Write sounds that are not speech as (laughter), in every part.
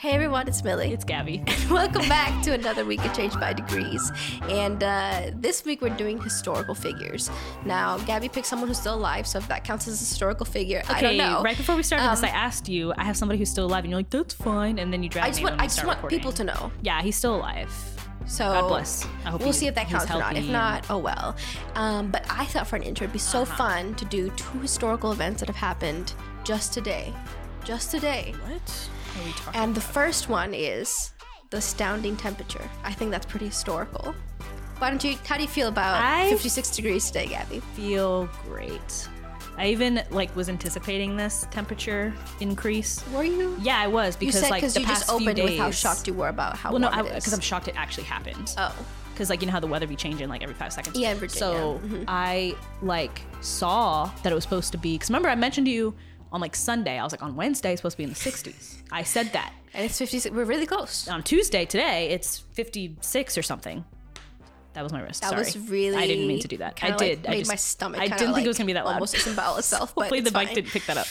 Hey everyone, it's Millie. It's Gabby. (laughs) And Welcome back to another week of Change by Degrees. And uh, this week we're doing historical figures. Now, Gabby picked someone who's still alive, so if that counts as a historical figure, I don't Okay, know. right before we started this, Um, I asked you, I have somebody who's still alive, and you're like, that's fine. And then you dragged I just me want, I just want recording. people to know. Yeah, he's still alive. So God bless. I hope we'll he- see if that counts or not. If not, oh well. Um, but I thought for an intro, it'd be so Uh-huh. fun to do two historical events that have happened just today. Just today. What we And the first one is the astounding temperature. I think that's pretty historical. Why don't you? How do you feel about I- 56 degrees today, Gabby? feel great. I even like was anticipating this temperature increase. Were you? Yeah, I was You because said like the you past just opened few days. with how shocked you were about how Well, no, warm it is. because I'm shocked it actually happened. Oh, because like you know how the weather be changing like every five seconds. Yeah, in Virginia. So Mhm. I like saw that it was supposed to be. Because remember I mentioned to you on like Sunday. I was like on Wednesday it's supposed to be in the 60s. I said that. and it's 56. We're really close. On Tuesday today it's 56 or something. That was my wrist. That Sorry. was really. I didn't mean to do that. I did. Like, I made just my stomach. I didn't think like, it was gonna be that loud. Almost disembowel itself. (laughs) but Hopefully it's the fine. didn't pick that up.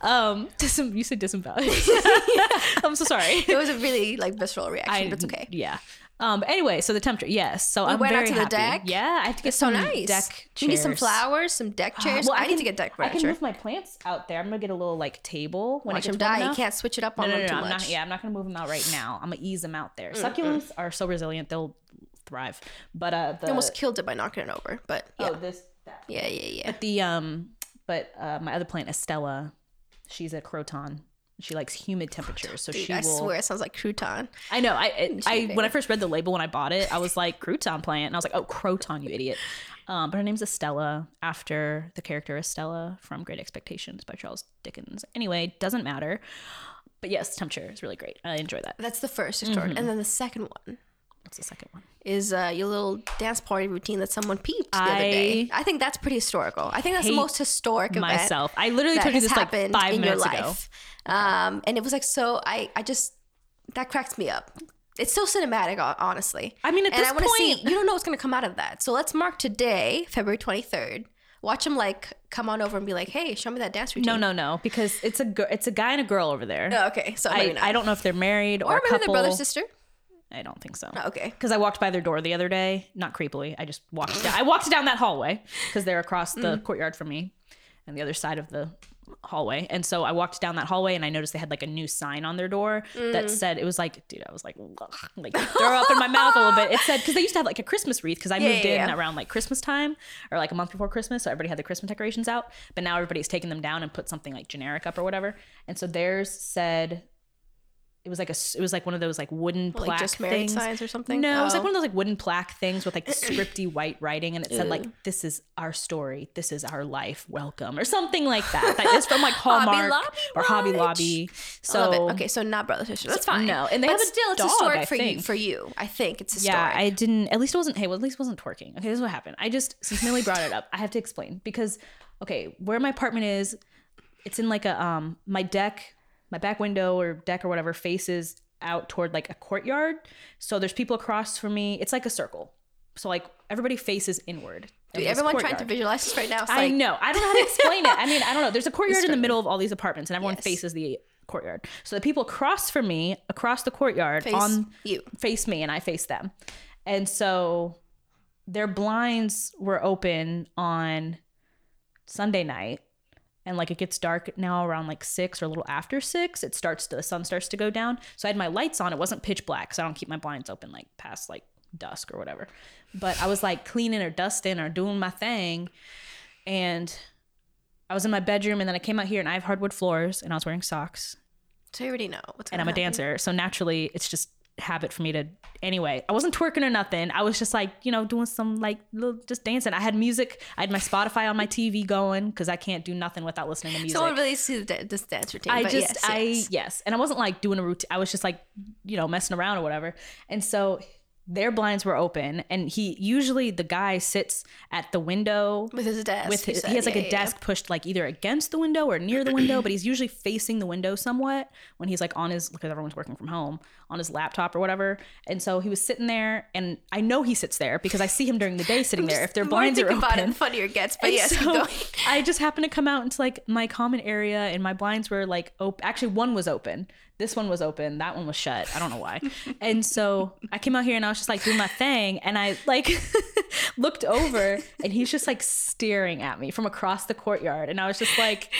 Um, (laughs) disem- you said disembowel. (laughs) I'm so sorry. It was a really like visceral reaction, I, but it's okay. Yeah. Um, but anyway, so the temperature, yes. So I'm went out very to the happy. deck? Yeah, I have to get It's so nice. deck chairs. You need some flowers, some deck (gasps) chairs. Well, I, need to get deck furniture. I can move my plants out there. I'm gonna get a little like table when Watch it them gets warm die. You can't switch it up No, on no, them no, too no. I'm much. not. Yeah, I'm not gonna move them out right (sighs) now. I'm gonna ease them out there. Succulents are so resilient; they'll thrive. But uh, the You almost killed it by knocking it over, but yeah, oh this that. yeah, yeah, yeah. But the um, but uh, my other plant, Estella, she's a croton. She likes humid temperatures, so Dude, she I swear it sounds like crouton. I know. I it, I when I first read the label when I bought it, I was like (laughs) crouton plant, and I was like, oh, croton, you idiot. Um, but her name's Estella after the character Estella from Great Expectations by Charles Dickens. Anyway, doesn't matter. But yes, temperature is really great. I enjoy that. That's the first historic, Mm-hmm. and then the second one What's the second one? is uh, your little dance party routine that someone peeped the other day. I think that's pretty historical. I think that's the most historic Myself. I literally told you this like happened five in your minutes ago. life. Um, and it was like so. I I just that cracks me up. It's so cinematic, honestly. I mean, at and this I want to see. point- You don't know what's gonna come out of that. So let's mark today, February twenty third. Watch him like come on over and be like, "Hey, show me that dance routine." No, no, no, because it's a it's a guy and a girl over there. Oh, okay, so I. I don't know if they're married or, Or a maybe couple. they're brother sister. I don't think so. Oh, okay. because I walked by their door the other day, not creepily. I just walked. Down, I walked down that hallway because they're across the Mm. courtyard from me, and the other side of the hallway. And so I walked down that hallway, and I noticed they had like a new sign on their door Mm. that said it was like, dude, I was like, like (laughs) throw up in my mouth a little bit. It said because they used to have like a Christmas wreath because I Yeah, moved yeah, in yeah. around like Christmas time or like a month before Christmas, so everybody had the Christmas decorations out. But now everybody's taken them down and put something like generic up or whatever. And so theirs said. It was like a, it was like one of those like wooden Like plaque just married things. signs or something. No, it was like Oh. one of those like wooden plaque things with like (clears throat) scripty white writing, and it said like "This is our story, this is our life, welcome" or something like that. That is from like (laughs) Hobby Hallmark Lobby or Hobby. Lobby. I So love it. Okay, so not brother sister. That's fine. no, and they but have a still, it's dog, historic for you. For you, I think it's historic. yeah, I didn't. At least it wasn't. Hey, well, at least it wasn't twerking. Okay, this is what happened. I just since Millie brought it up, I have to explain because okay, where my apartment is, it's in like a um my deck, my back window or deck or whatever faces out toward like a courtyard. So there's people across from me. It's like a circle. So like everybody faces inward. Dude, everyone trying to visualize this right now. It's I know. I don't know how to explain it. I mean, I don't know. There's a (laughs) courtyard in the middle of all these apartments, and everyone Yes. faces the courtyard. So the people across from me, across the courtyard, Face on you. face me, and I face them. And so their blinds were open on Sunday night. And like it gets dark now around like six or a little after six. It starts to the sun starts to go down. So I had my lights on. It wasn't pitch black, so I don't keep my blinds open like past like dusk or whatever. But I was like cleaning or dusting or doing my thing, and I was in my bedroom. And then I came out here and I have hardwood floors, and I was wearing socks So you already know what's and I'm a happen. dancer. So naturally, it's just habit for me to. Anyway, I wasn't twerking or nothing. I was just like, you know, doing some like little, just dancing. I had music. I had my Spotify on my TV going because I can't do nothing without listening to music. Someone really see the, this dance routine. I just, yes, I yes. yes, and I wasn't like doing a routine. I was just like, you know, messing around or whatever. And so their blinds were open, and he usually the guy sits at the window with his desk. with his, he has like Yeah, a yeah, desk pushed like either against the window or near the window, but he's usually facing the window somewhat when he's like on his because everyone's working from home on his laptop or whatever. And so he was sitting there, and I know he sits there because I see him during the day (laughs) sitting there. If their The blinds are open, it, the funnier it gets. But and yes, so. (laughs) I just happened to come out into like my common area, and my blinds were like open. Actually, one was open. This one was open. That one was shut. I don't know why. (laughs) and so I came out here, and I was just like doing my thing, and I like looked over, and he's just like staring at me from across the courtyard, and I was just like,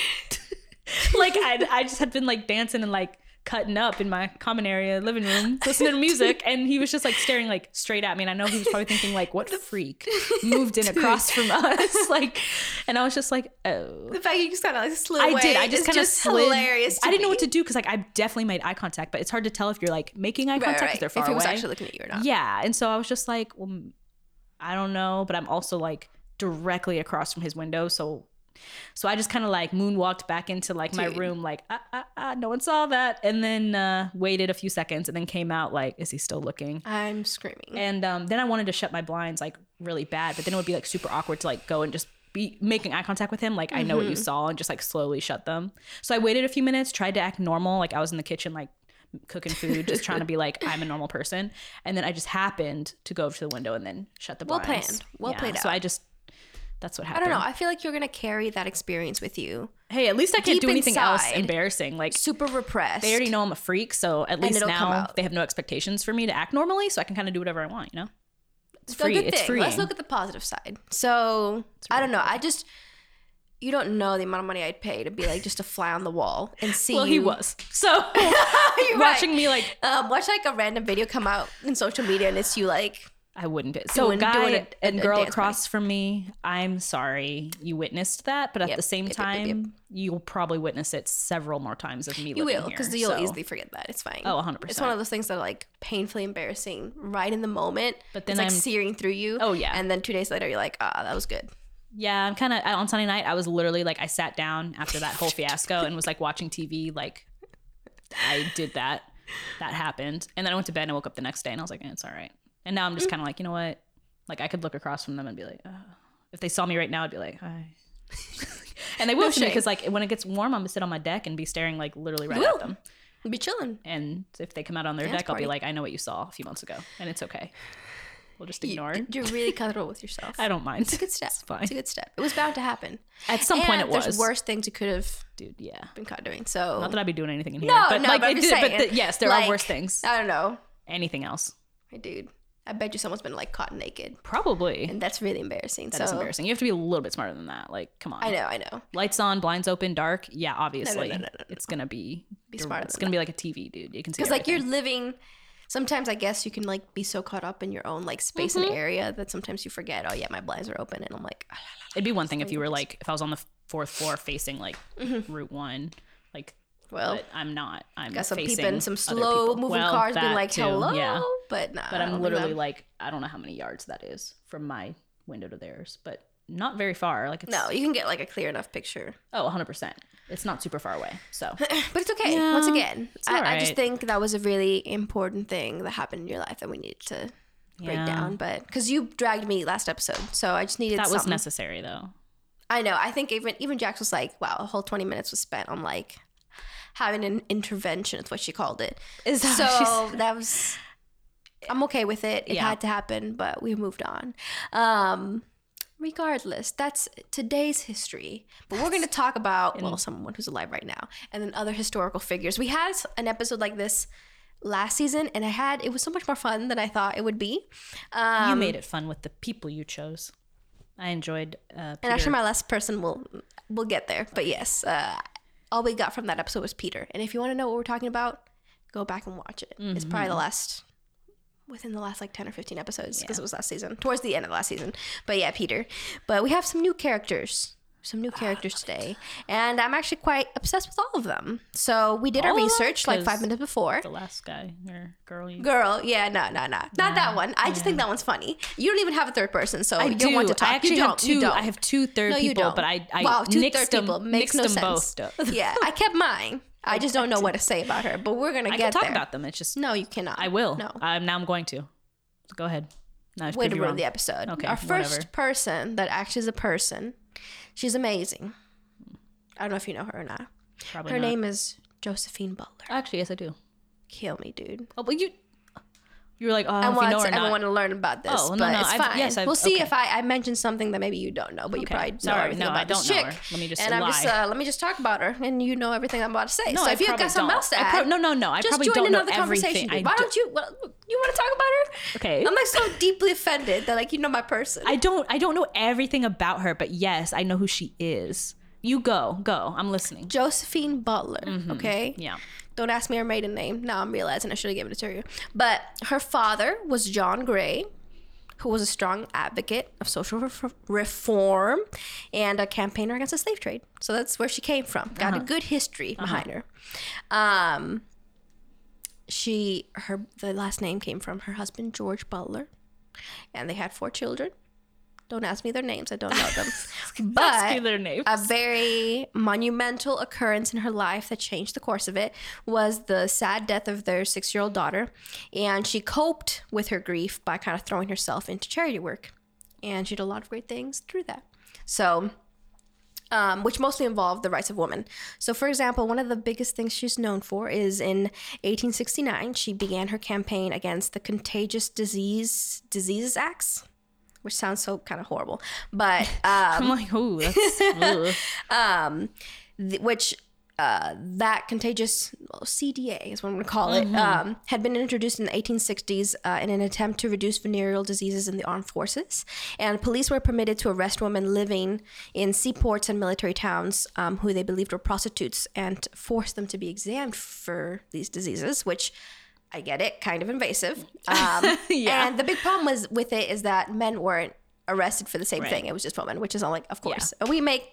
like I I just had been like dancing and like cutting up in my common area living room listening to music and he was just like staring like straight at me and i know he was probably thinking like what freak (laughs) moved in across from us (laughs) like and i was just like oh The fact you just kind of like slid I away did. I just kind of just slid. hilarious. I didn't know what to do because like I definitely made eye contact, but it's hard to tell if you're like making eye contact Right, if right. they're far if he was away. actually looking at you or not. Yeah, and so I was just like, well, I don't know, but I'm also like directly across from his window, so so I just kind of like moonwalked back into like my Dude. room, like ah, ah, ah, no one saw that, and then uh, waited a few seconds, and then came out like, is he still looking? I'm screaming. And um, then I wanted to shut my blinds like really bad, but then it would be like super awkward to like go and just be making eye contact with him, like I know what you Mm-hmm. saw, and just like slowly shut them. So I waited a few minutes, tried to act normal, like I was in the kitchen, like cooking food, just trying to be like I'm a normal person, and then I just happened to go over to the window and then shut the blinds. Well planned. Well played So out. I just that's what happened. I don't know. I feel like you're gonna carry that experience with you. Hey, at least I can't Deep do anything else embarrassing. Like Super repressed. they already know I'm a freak, so at least now they have no expectations for me to act normally, so I can kind of do whatever I want. You know, it's So free. good It's free. Let's look at the positive side. So I don't know. I just you don't know the amount of money I'd pay to be like just a fly on the wall and see. (laughs) Well, he was. So (laughs) watching right. me like Um, watch like a random video come out in social media and it's you like I wouldn't be. So Doing- guy doing a- a- and a girl dance across from me, I'm sorry you witnessed that, but at Yep, the same yep, time, yep. you'll probably witness it several more times of me you will because you'll so- easily forget that. It's fine. Oh, 100%. It's one of those things that are like painfully embarrassing right in the moment. But then it's like I'm- searing through you. Oh, yeah. And then two days later, you're like, ah, that was good. Yeah, I'm kind of on Sunday night. I was literally like, I sat down after that whole fiasco and was like watching TV. Like, I did that. That happened, and then I went to bed and I woke up the next day and I was like, eh, it's all right. And now I'm Mm. just kind of like, you know what? Like, I could look across from them and be like, oh. if they saw me right now, I'd be like, hi. (laughs) and they will No shame. because like when it gets warm, I'm gonna sit on my deck and be staring like literally right You at them. Be chilling. And if they come out on their Dance deck, I'll be like, I know what you saw a few months ago, and it's okay. We'll just You- ignore it. You're really (laughs) comfortable with yourself. I don't mind. It's a good (laughs) step. It's fine. It's a good step. It was bound to happen. At some point, And it was. There's worse things you could have dude. Yeah. been caught doing. So Not that I'd be doing anything in here, no, but no, like but I I'm just did. saying. But the, yes, there like, are worse things. I don't know. Anything else? Hey, dude, I bet you someone's been like caught naked, Probably. and that's really embarrassing. That is so embarrassing. You have to be a little bit smarter than that. Like, come on. I know, I know. Lights on, blinds open, dark. Yeah, obviously. no, no, no, no, It's gonna be. Be smarter It's gonna be like a TV, dude. You can see. Because like you're living. Sometimes I guess you can like be so caught up in your own like space and area that sometimes you forget. Oh yeah, my blinds are open, and I'm like, ah, la, la, It'd be one thing if you were like, if I was on the fourth floor facing like Route One. Well, But I'm not. I'm got some facing people in some slow moving Well, cars being like, too, hello, Yeah. but nah. But I'm literally like, I don't know how many yards that is from my window to theirs, but not very far. Like it's no, you can get like a clear enough picture. Oh, 100%. It's not super far away. So, (laughs) But it's okay. Yeah, Once again, I, I just think that was a really important thing that happened in your life that we needed to break down. But because you dragged me last episode, so I just needed that was something. necessary though. I know. I think even even Jax was like, "Wow, a whole twenty minutes was spent on like having an intervention." Is what she called it. Is that so what she said? that was. I'm okay with it. It Yeah. had to happen, but we moved on. Um, regardless, that's today's history. But we're going to talk about well, someone who's alive right now, and then other historical figures. We had an episode like this last season, and I had it was so much more fun than I thought it would be. Um, you made it fun with the people you chose. I enjoyed uh And actually, my last person will will get there. But yes, uh, all we got from that episode was Peter. And if you want to know what we're talking about, go back and watch it. It's probably the mm-hmm. last within the last like 10 or 15 episodes because it was last season towards the end of last season. But yeah peter. But we have some new characters some new characters (sighs) today and i'm actually quite obsessed with all of them so we did our All of them? research like five minutes before the last guy or girl you Girl, yeah, no, no, no, not that one. I just think that one's funny. You don't even have a third person, so I you do. don't want to talk. I actually you have don't. two. You don't. I have two third No, you people, don't. but I I wow, two nixed third them, people makes nixed no them sense. both. (laughs) yeah, I kept mine. I just don't know what to say about her, but we're gonna I get can talk there. about them. It's just no, you cannot. I will. No. I'm now I'm going to. So go ahead. I've Way to you ruin wrong. the episode. Okay, Our first whatever. person that actually is a person. She's amazing. I don't know if you know her or not. Probably Her not. name is Josephine Butler. Actually, yes, I do. kill me, dude. Oh, but you. You were like, oh, I I don't know want know everyone to learn about this. Oh, no, but no, it's I've- fine. yes, I've- we'll see okay. if I, I mentioned something that maybe you don't know, but you probably know sorry. everything No, I about this don't know chick. her. Let me just and I'm just uh, let me just talk about her, and you know everything I'm about to say. No, so I if you've got something don't. else to add, pro- no, no, no. I just probably join don't know another conversation. everything. Why do- don't you? Well, you want to talk about her? Okay. I'm like so deeply offended that like you know my person. I don't. I don't know everything about her, but yes, I know who she is. You go, go. I'm listening. Josephine Butler. Okay. Mm-hmm. Yeah. Don't ask me her maiden name. Now I'm realizing I should have given it to you. But her father was John Grey, who was a strong advocate of social ref- reform and a campaigner against the slave trade. So that's where she came from. Got Uh-huh. a good history behind her. Um, she her the last name came from her husband George Butler, and they had four children. Don't ask me their names. I don't know them. (laughs) but their names. a very monumental occurrence in her life that changed the course of it was the sad death of their six year old daughter. And she coped with her grief by kind of throwing herself into charity work. And she did a lot of great things through that. So, um, which mostly involved the rights of women. So, for example, one of the biggest things she's known for is in 1869, she began her campaign against the Contagious Disease Diseases Acts, which sounds so kind of horrible. (laughs) But um, I'm like, ooh, that's. (laughs) um, th- which uh, that contagious well, CDA is what I'm going to call it, um, had been introduced in the 1860s uh, in an attempt to reduce venereal diseases in the armed forces. And police were permitted to arrest women living in seaports and military towns um, who they believed were prostitutes and force them to be examined for these diseases, which. I get it, kind of invasive. (laughs) Um, Yeah. And the big problem was with it is that men weren't arrested for the same Right. thing. It was just women, which is all like, of course. We make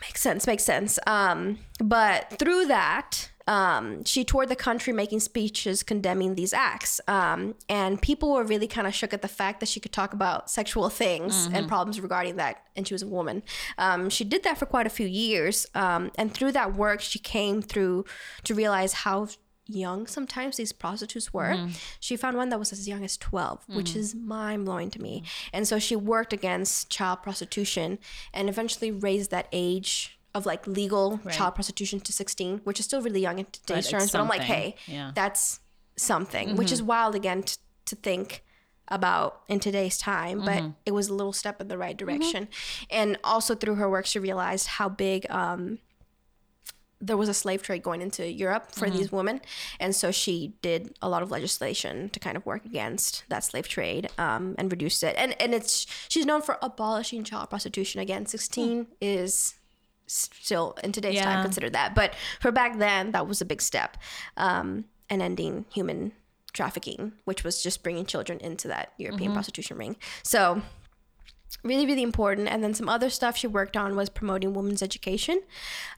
Makes sense, makes sense. Um, but through that, um, she toured the country making speeches condemning these acts. Um, and people were really kind of shook at the fact that she could talk about sexual things and problems regarding that, and she was a woman. Um, she did that for quite a few years. Um, and through that work, she came through to realize how young sometimes these prostitutes were. She found one that was as young as 12, which is mind blowing to me. And so she worked against child prostitution and eventually raised that age of like legal child prostitution to 16, which is still really young in today's terms. But I'm like, hey, Yeah. that's something, which is wild again t- to think about in today's time, but it was a little step in the right direction. And also through her work, she realized how big um, there was a slave trade going into Europe for these women, and so she did a lot of legislation to kind of work against that slave trade um, and reduce it. And and it's she's known for abolishing child prostitution. Again, sixteen is still in today's Yeah. time considered that, but for back then that was a big step, um, and ending human trafficking, which was just bringing children into that European prostitution ring. So really really important. And then some other stuff she worked on was promoting women's education.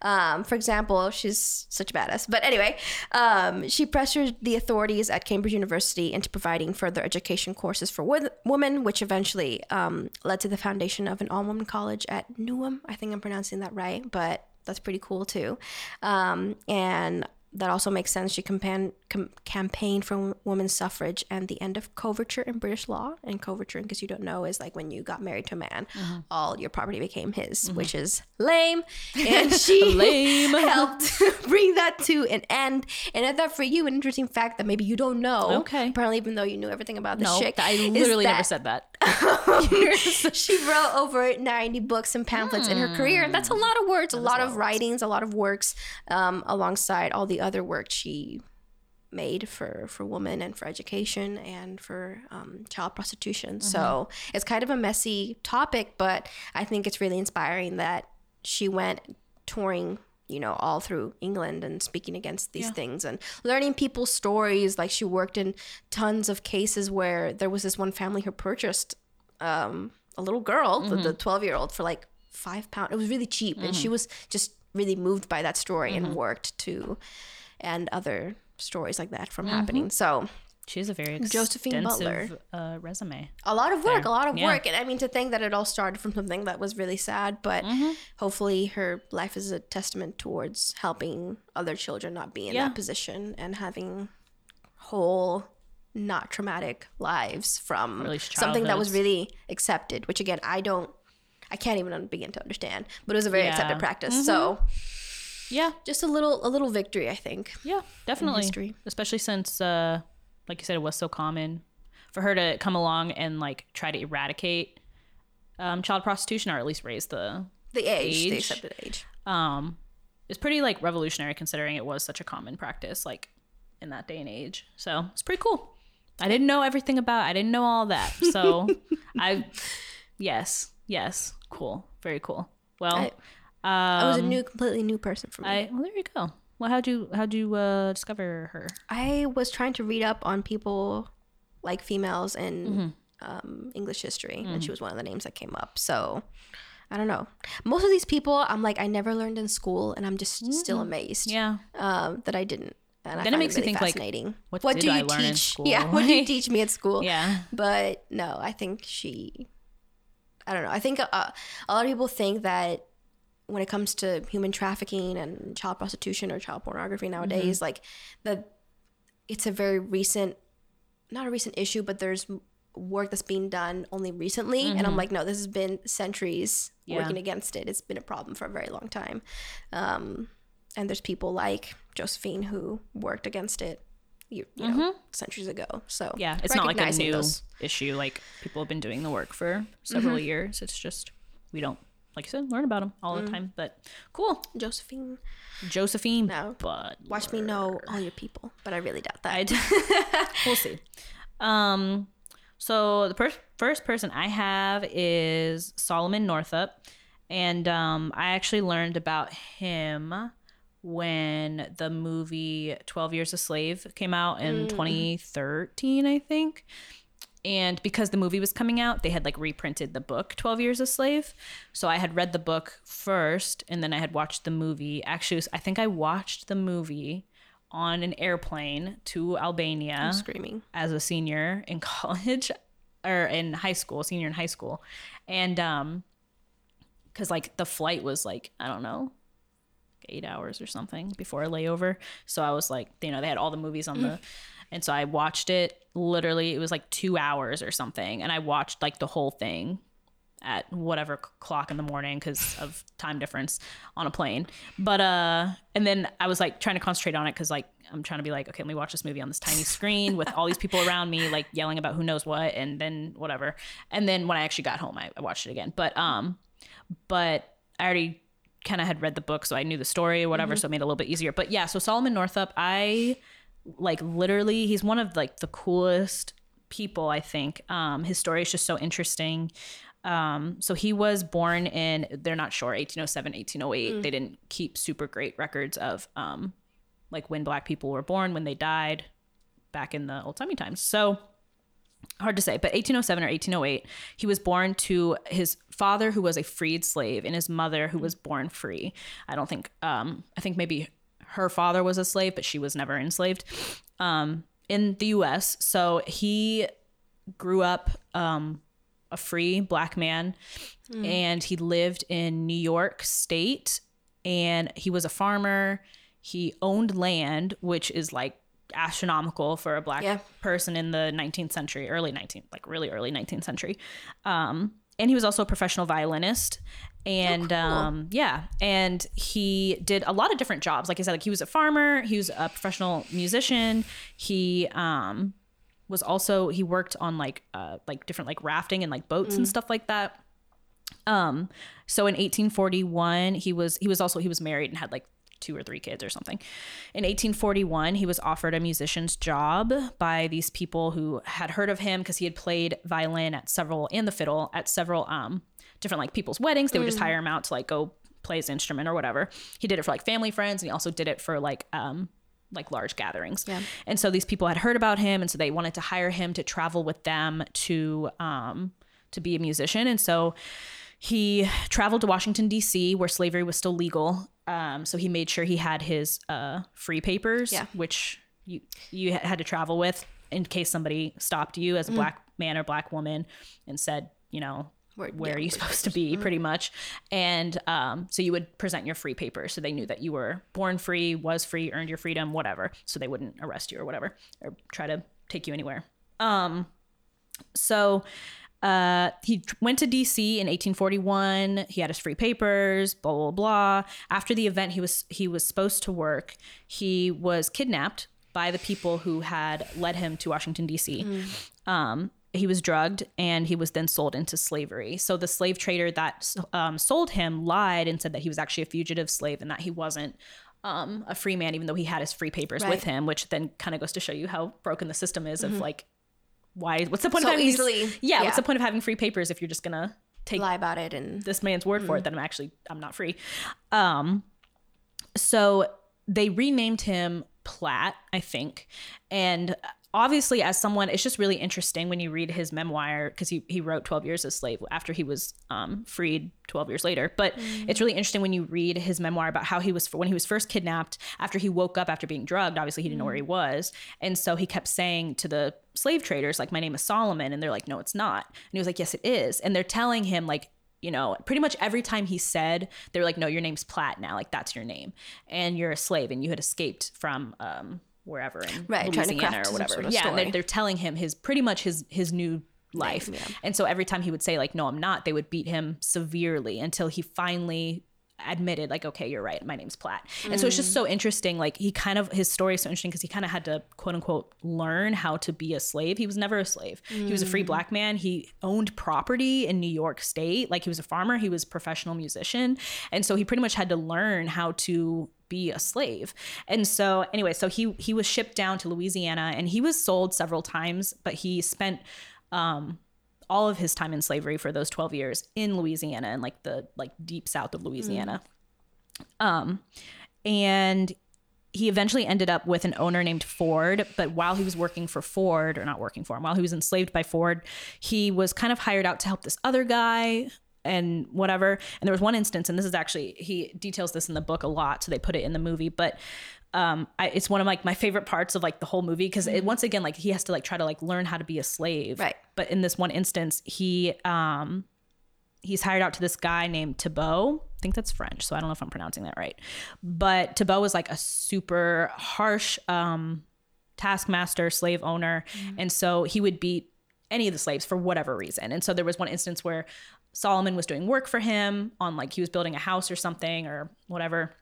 Um, for example she's such a badass. But anyway um, she pressured the authorities at cambridge university into providing further education courses for wo- women which eventually um, led to the foundation of an all-woman college at Newnham. I think i'm pronouncing that right but that's pretty cool too. Um, and that also makes sense. She campan- com- campaigned for women's suffrage and the end of coverture in British law. And coverture, because you don't know, is like when you got married to a man, mm-hmm. all your property became his, mm-hmm. which is lame. (laughs) And she Lame. (laughs) helped (laughs) bring that to an end. And I thought for you, an interesting fact that maybe you don't know. Okay. Apparently, even though you knew everything about this No, chick, I literally never said that. she wrote over 90 books and pamphlets in her career. And that's a hmm. lot of words, a lot of writings, a lot of works, um, alongside all the other work she made for, for women and for education and for um, child prostitution. So it's kind of a messy topic, but I think it's really inspiring that she went touring you know all through england and speaking against these things and learning people's stories. Like she worked in tons of cases where there was this one family who purchased um, a little girl the- the 12 year old for like five pounds it was really cheap and she was just really moved by that story and worked to and other stories like that from happening so She has a very Josephine Butler. uh, resume. a lot of work, There. a lot of Yeah. work. And I mean, to think that it all started from something that was really sad, but Mm-hmm. hopefully her life is a testament towards helping other children not be in Yeah. that position and having whole, not traumatic lives from Or at least something that was really accepted, which again, I don't, I can't even begin to understand, but it was a very Yeah. accepted practice. So, Yeah, just a little a little victory, I think. yeah, definitely. history. Especially since, uh, like you said, it was so common for her to come along and like try to eradicate um, child prostitution, or at least raise the The age, the accepted age. um is pretty like revolutionary considering it was such a common practice like in that day and age. So it's pretty cool. I didn't know everything about I didn't know all that. So (laughs) I yes, yes, cool. Very cool. Well, I- um, I was a new, completely new person for me. I well there you go. Well, how'd you how'd you uh, discover her? I was trying to read up on people like females in Mm-hmm. um, English history, Mm. and she was one of the names that came up. So I don't know. Most of these people, I'm like, I never learned in school, and I'm just still amazed Mm. Yeah. um, that I didn't. And I Then it makes you really think, like, fascinating. what did I learn teach? (laughs) Yeah, what do you (laughs) teach me at school? Yeah. But no, I think she. I don't know. I think uh, a lot of people think that when it comes to human trafficking and child prostitution or child pornography nowadays, Mm-hmm. like the, it's a very recent, not a recent issue, but there's work that's being done only recently, and I'm like, no, this has been centuries Mm-hmm. Yeah. working against it. It's been a problem for a very long time, um, and there's people like Josephine who worked against it, you, you know, centuries ago. So Mm-hmm. Yeah, it's not like a new those- issue. Like people have been doing the work for several Mm-hmm. years. It's just we don't, like you said, learn about them all Mm. the time. But cool, Josephine. Josephine. No. but Watch me know all your people, but I really doubt that. I (laughs) we'll see. Um, so the per- first person I have is Solomon Northup, and um, I actually learned about him when the movie Twelve Years a Slave came out in 2013, I think. And because the movie was coming out, they had like reprinted the book 12 Years a Slave. So I had read the book first and then I had watched the movie. Actually, I think I watched the movie on an airplane to Albania Screaming. as a senior in (laughs) college or in high school, senior in high school. And um cuz like the flight was like, I don't know, 8 hours or something before a layover. So I was like, you know, they had all the movies on the and so I watched it literally it was like 2 hours or something and I watched like the whole thing at whatever clock in the morning because of time difference on a plane. But uh, and then I was like trying to concentrate on it because like I'm trying to be like, okay, let me watch this movie on this tiny screen with all these people around me, like yelling about who knows what, and then whatever. And then when I actually got home, I, I watched it again. But um, but I already kind of had read the book, so I knew the story or whatever, so it made it a little bit easier. But yeah, so Solomon Northup, I like literally, he's one of like the coolest people I think. Um, his story is just so interesting. Um, so he was born in, they're not sure, 1807, 1808. They didn't keep super great records of um, like when black people were born, when they died back in the old timey times. So hard to say, but 1807 or 1808, he was born to his father who was a freed slave and his mother who was born free. I don't think, um, I think maybe her father was a slave, but she was never enslaved um, in the US. So he grew up um, a free black man and he lived in New York State and he was a farmer. He owned land, which is like astronomical for a black Yeah. person in the 19th century, early 19th, like really early 19th century. Um, and he was also a professional violinist. And um, yeah, and he did a lot of different jobs. Like I said, like he was a farmer, he was a professional musician. He um, was also he worked on like uh, like different like rafting and like boats and stuff like that. Um, so in 1841, he was he was also he was married and had like two or three kids or something. In 1841, he was offered a musician's job by these people who had heard of him because he had played violin at several and the fiddle at several um different like people's weddings. They would just hire him out to like go play his instrument or whatever. He did it for like family friends and he also did it for like um like large gatherings. Yeah. And so these people had heard about him and so they wanted to hire him to travel with them to um to be a musician. And so he traveled to Washington D.C., where slavery was still legal. Um, so he made sure he had his uh, free papers, Yeah. which you you had to travel with in case somebody stopped you as a black man or black woman and said, you know, Where- where, yeah, are you supposed to be, pretty much. And um, so you would present your free papers, so they knew that you were born free, was free, earned your freedom, whatever. So they wouldn't arrest you or whatever, or try to take you anywhere. Um, so uh, he went to DC in 1841. He had his free papers, blah blah blah. After the event, he was he was supposed to work. He was kidnapped by the people who had led him to Washington D.C. Um, he was drugged and he was then sold into slavery. So the slave trader that um, sold him lied and said that he was actually a fugitive slave and that he wasn't um, a free man, even though he had his free papers Right. with him, which then kind of goes to show you how broken the system is of like, why, what's the point So of having these- yeah, yeah. what's the point of having free papers if you're just gonna take Lie about it and this man's word for it that I'm actually I'm not free. Um so they renamed him Platt, I think. And obviously as someone it's just really interesting when you read his memoir because he, he wrote 12 years as a slave after he was um, freed 12 years later but it's really interesting when you read his memoir about how he was when he was first kidnapped after he woke up after being drugged obviously he didn't know where he was and so he kept saying to the slave traders like my name is solomon and they're like no it's not and he was like yes it is and they're telling him like you know, pretty much every time he said, they were like, no, your name's Platt now. Like, that's your name. And you're a slave and you had escaped from um, wherever in Right, trying to Louisiana or whatever. sort of yeah. And they're, they're telling him his pretty much his his new life. yeah. And so every time he would say, like, no, I'm not, they would beat him severely until he finally admitted like okay you're right my name's platt and so it's just Mm. so interesting like he kind of his story is so interesting because he kind of had to quote unquote learn how to be a slave he was never a slave he was a Mm. free black man he owned property in new york state like he was a farmer he was a professional musician and so he pretty much had to learn how to be a slave and so anyway so he he was shipped down to louisiana and he was sold several times but he spent um all of his time in slavery for those 12 years in Louisiana and like the like deep south of Louisiana. Um and he eventually ended up with an owner named Ford, but while he was working for Ford or not working for him, while he was enslaved by Ford, he was kind of hired out to help this other guy and whatever. And there was one instance, and this is actually he details this in the book a lot, so they put it in the movie, but um I, it's one of like my favorite parts of like the whole movie because it once again like he has to like try to like learn how to be a slave Right. but in this one instance he um he's hired out to this guy named Thibault. I think that's French, so I don't know if I'm pronouncing that right. But Thibault was like a super harsh um, taskmaster, slave owner, and so he would beat any of the slaves for whatever reason. And so there was one instance where Solomon was doing work for him on like he was building a house or something or whatever,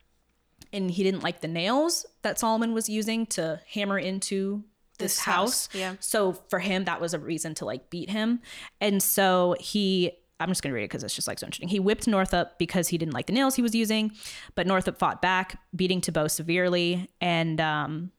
and he didn't like the nails that Solomon was using to hammer into this, This house. house, yeah. So for him, that was a reason to like beat him. And so he, I'm just gonna read it because it's just like so interesting. He whipped Northup because he didn't like the nails he was using, but Northup fought back, beating Thibault severely, and um,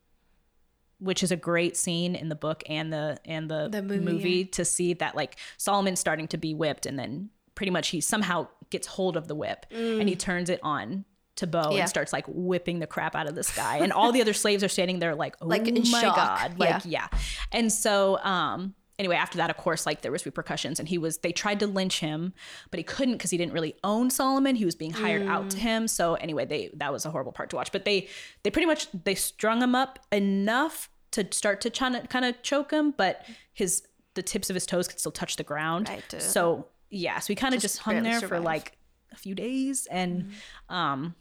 which is a great scene in the book and the and the, The movie, movie to see that like Solomon's starting to be whipped, and then pretty much he somehow gets hold of the whip and he turns it on. Thibault Yeah. and starts like whipping the crap out of this guy, and all the other slaves are standing there like, "Oh (laughs) Like, in my shock. god!" Like, Yeah. yeah. And so, um, anyway, after that, of course, like there was repercussions, and he was they tried to lynch him, but he couldn't because he didn't really own Solomon. He was being hired out Mm. to him. So anyway, they that was a horrible part to watch. But they they pretty much they strung him up enough to start to try to kind of choke him, but his the tips of his toes could still touch the ground. Right, so yeah, so we kind of just, hung barely there for like a few days and Mm-hmm. um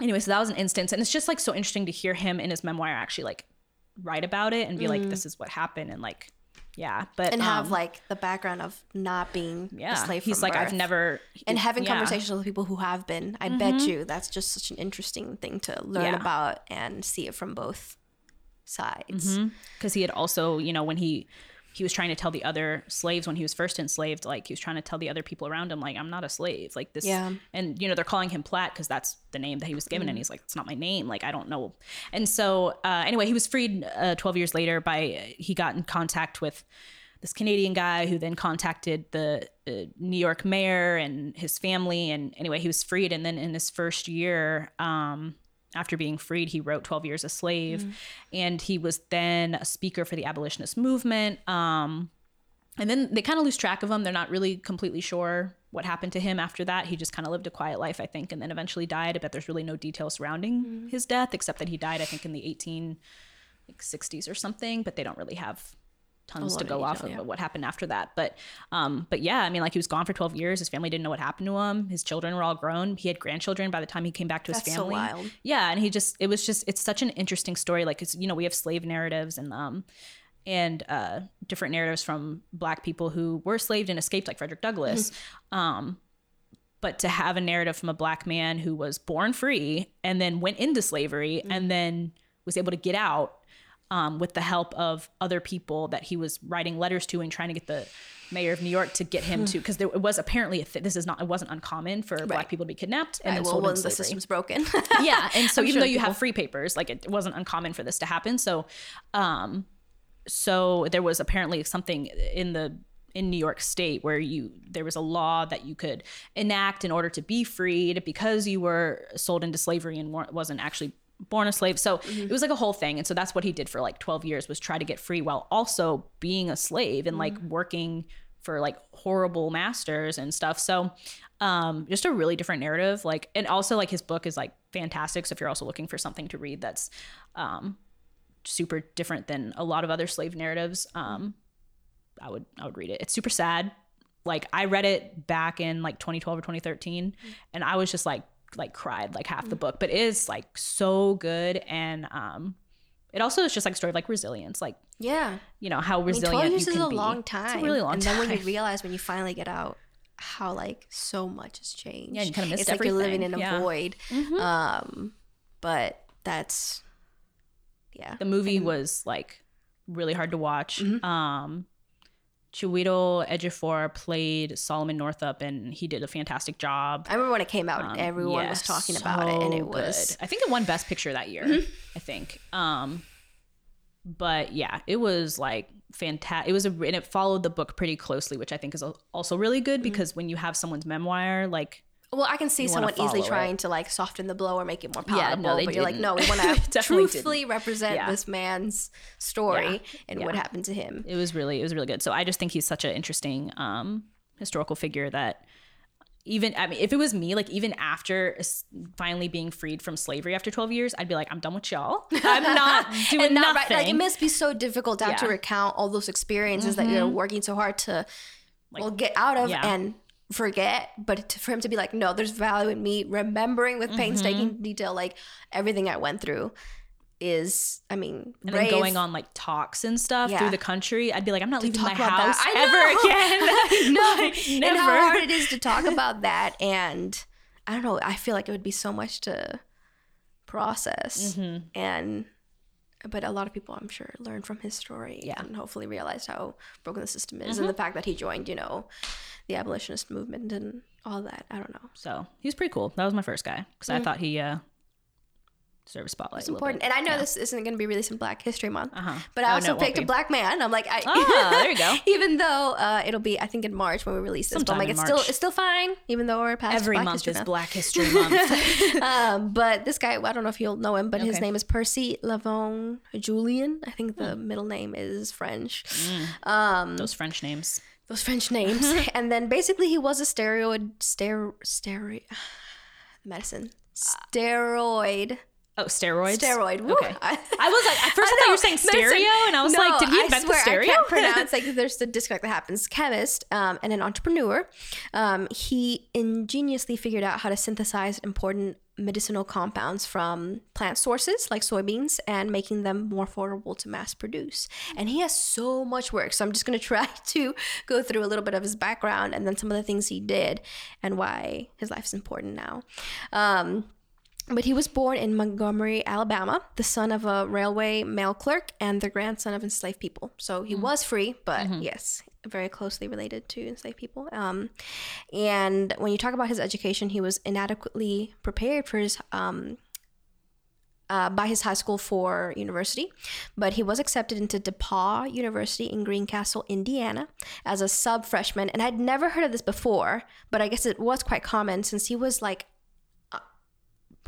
anyway so that was an instance and it's just like so interesting to hear him in his memoir actually like write about it and be like this is what happened and like yeah but Mm-hmm. and have um, like the background of not being yeah a slave he's like i've never and having yeah. Mm-hmm. conversations with people who have been i bet you that's just such an interesting thing to learn Yeah. about and see it from both sides because he had also you know when he he was trying to tell the other slaves when he was first enslaved like he was trying to tell the other people around him like i'm not a slave like this Yeah. and you know they're calling him platt because that's the name that he was given and he's like it's not my name like i don't know and so uh, anyway he was freed uh, 12 years later by he got in contact with this Canadian guy who then contacted the uh, New York mayor and his family. And anyway, he was freed. And then in his first year, um, after being freed, he wrote 12 Years a Slave. And he was then a speaker for the abolitionist movement. Um, and then they kind of lose track of him. They're not really completely sure what happened to him after that. He just kind of lived a quiet life, I think, and then eventually died. I bet there's really no detail surrounding his death, except that he died, I think, in the 18 like 60s or something. But they don't really have tons to go off of yeah. what happened after that. But um, but yeah, I mean, like he was gone for 12 years. His family didn't know what happened to him. His children were all grown. He had grandchildren by the time he came back to his That's so family. wild. Yeah, and he just it was just it's such an interesting story. Like it's you know we have slave narratives and um and uh, different narratives from black people who were enslaved and escaped, like Frederick Douglass. Um, but to have a narrative from a black man who was born free and then went into slavery and then was able to get out um, with the help of other people that he was writing letters to and trying to get the mayor of New York to get him to (sighs) because there was apparently a th- this is not it wasn't uncommon for black people to be kidnapped and then well, sold when the system's broken. (laughs) yeah and so (laughs) I'm even sure though you people- have free papers like it wasn't uncommon for this to happen. So um so there was apparently something in the in New York state where you there was a law that you could enact in order to be freed because you were sold into slavery and weren't- wasn't actually born a slave. So it was like a whole thing. And so that's what he did for like 12 years was try to get free while also being a slave and like working for like horrible masters and stuff. So um just a really different narrative. Like and also like his book is like fantastic. So if you're also looking for something to read that's um super different than a lot of other slave narratives um i would i would read it. It's super sad. Like i read it back in like 2012 or 2013 and i was just like like cried like half the book but it is like so good and um it also is just like a story of like resilience like yeah. you know how I mean, resilient 12 you years is can a be. long time. it's a really long and time then when you realize when you finally get out how like so much has changed. Yeah, you kinda missed It's like you're living in a Yeah. void. Mhm. Um, but that's yeah. the movie was like really hard to watch Mhm. um Chiwetel Ejiofor played Solomon Northup, and he did a fantastic job. I remember when it came out, Um, everyone yeah, was talking about it, and it was good. I think it won Best Picture that year. Mhm. I think. Um, but yeah, it was like fantastic. It was a and it followed the book pretty closely, which I think is also really Mm-hmm. good because when you have someone's memoir, like Well, I can see someone easily it. trying to like soften the blow or make it more palatable, Yeah, no, but you're like, didn't. no, we (laughs) want to truthfully represent Yeah. this man's story and what happened to him. it was really it was really good. So I just think he's such an interesting um historical figure that even I mean if it was me like even after finally being freed from slavery after 12 years I'd be like I'm done with y'all. (laughs) I'm not (laughs) doing not nothing. right. Like it must be so difficult to have to Mm-hmm. recount all those experiences that you're working so hard to well get out of yeah. and forget. But to, for him to be like, no, there's value in me remembering with painstaking Mm-hmm. detail like everything I went through is, I mean, and brave. then going on like talks and stuff Yeah. through the country, I'd be like, I'm not leaving my that. house I ever again. (laughs) (laughs) no, Like, and how never. hard it is to talk (laughs) about that, and I don't know. I feel like it would be so much to process, Mm-hmm. and but a lot of people, I'm sure, learned from his story, Yeah. Mm-hmm. and hopefully realized how broken the system is, and the fact that he joined, you know, the abolitionist movement and all that. I don't know. So he was pretty cool. That was my first guy because I thought he uh, a spotlight. It's important, and I know this isn't going to be released in Black History Month, Uh-huh. but I Oh, also no, picked a black man. I'm like, I, Ah, there you go. (laughs) even though uh, it'll be, I think, in March when we release this, but I'm like, it's still, it's still fine, even though we're past Every Black month History is Month. Black History Month. (laughs) um, but this guy, I don't know if you'll know him, but his name is Percy Lavon Julian. I think the Hmm. middle name is French. Mm. Um, Those French names. those French names. (laughs) and then basically he was a steroid, stero, (sighs) steroid, medicine, steroid, Oh, steroids. steroid. Woo. Okay. I, I was like, at (laughs) first I, thought you were saying stereo, and I was like, did he I invent swear, the stereo? I can't (laughs) pronounce like there's the disconnect that happens. Chemist um, and an entrepreneur. Um, he ingeniously figured out how to synthesize important medicinal compounds from plant sources like soybeans and making them more affordable to mass produce. And he has so much work. So I'm just going (laughs) to try to go through a little bit of his background and then some of the things he did and why his life is important now. Um, but he was born in Montgomery, Alabama, the son of a railway mail clerk and the grandson of enslaved people. So he was free, but yes, very closely related to enslaved people. Um, and when you talk about his education, he was inadequately prepared for his um, uh, by his high school for university, but he was accepted into DePauw University in Greencastle, Indiana, as a sub freshman. And I'd never heard of this before, but I guess it was quite common since he was like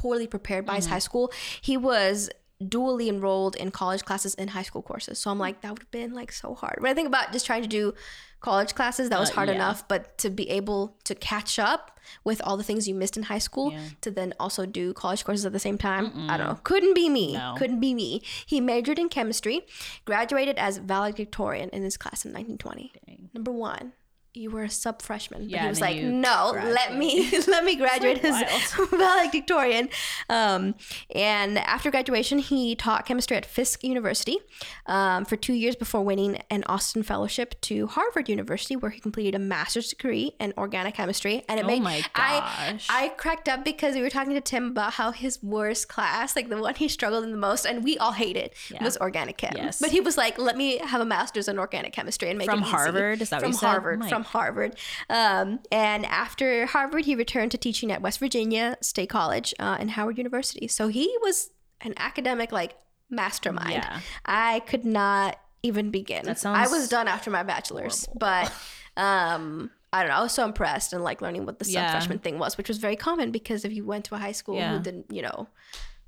poorly prepared by his high school. He was dually enrolled in college classes and high school courses. So I'm like, that would have been like so hard. When I think about just trying to do college classes, that was Uh, hard yeah. enough. But to be able to catch up with all the things you missed in high school, Yeah. to then also do college courses at the same time, I don't know. Couldn't be me. No. Couldn't be me. He majored in chemistry, graduated as valedictorian in his class in 1920. Dang. Number one. You were a sub freshman. But Yeah, he was like, no, let me (laughs) let me (laughs) graduate as (laughs) valedictorian. Um, and after graduation, he taught chemistry at Fisk University um, for two years before winning an Austin Fellowship to Harvard University, where he completed a master's degree in organic chemistry. And it Oh made my gosh. I I cracked up because we were talking to Tim about how his worst class, like the one he struggled in the most, and we all hated, Yeah. was organic chem. Yes. But he was like, "Let me have a master's in organic chemistry and make From it easy." Harvard? Is that what from you said? Harvard? From Harvard. Um, and after Harvard, he returned to teaching at West Virginia State College uh, and Howard University. So he was an academic like mastermind. Yeah. I could not even begin. That I was done after my bachelor's, but (laughs) um, I don't know. I was so impressed and like learning what the sub Yeah. freshman thing was, which was very common because if you went to a high school Yeah. who didn't, you know,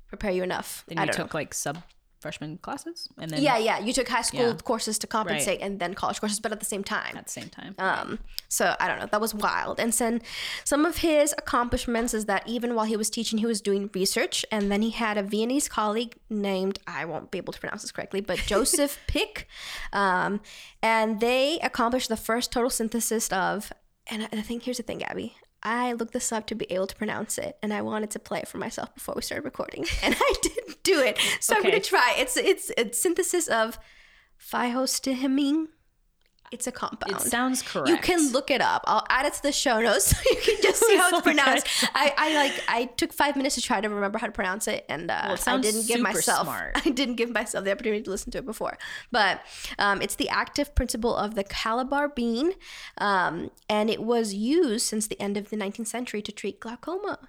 prepare you enough. Then I you don't know. took like sub freshman classes and then Yeah, yeah. You took high school Yeah. courses to compensate and then college courses, but at the same time. at the same time. Um, so I don't know. That was wild. And then some of his accomplishments is that even while he was teaching, he was doing research. And then he had a Viennese colleague named I won't be able to pronounce this correctly, but (laughs) Joseph Pick, um, and they accomplished the first total synthesis of. And I I think here's the thing, Gabby. I looked this up to be able to pronounce it, and I wanted to play it for myself before we started recording, (laughs) and I didn't do it. So I'm gonna try. It's it's it's synthesis of phyhostigmine. It's a compound. it sounds correct. You can look it up. I'll add it to the show notes (laughs) so you can just see (laughs) how it's pronounced. I, I like I took five minutes to try to remember how to pronounce it, and uh, Well, it I didn't give myself smart. (laughs) I didn't give myself the opportunity to listen to it before. But um, it's the active principle of the calabar bean, um, and it was used since the end of the 19th century to treat glaucoma.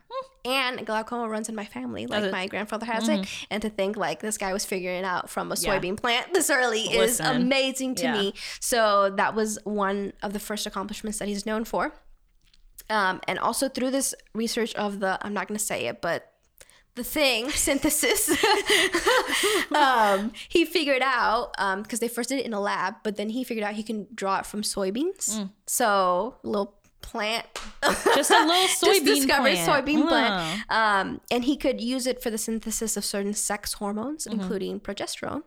And glaucoma runs in my family. Like it? Mm-hmm. my grandfather has it, and to think like this guy was figuring it out from a soybean plant (laughs) this early is amazing to Yeah. me. So that was one of the first accomplishments that he's known for. Um, and also through this research of the, I'm not going to say it, but the thing (laughs) synthesis, (laughs) um, he figured out because they first did it in a lab, but then he figured out he can draw it from soybeans. Mm. So little plant, Just a little (laughs) soybean discovered plant. soybean plant, um, and he could use it for the synthesis of certain sex hormones, Mm-hmm. including progesterone.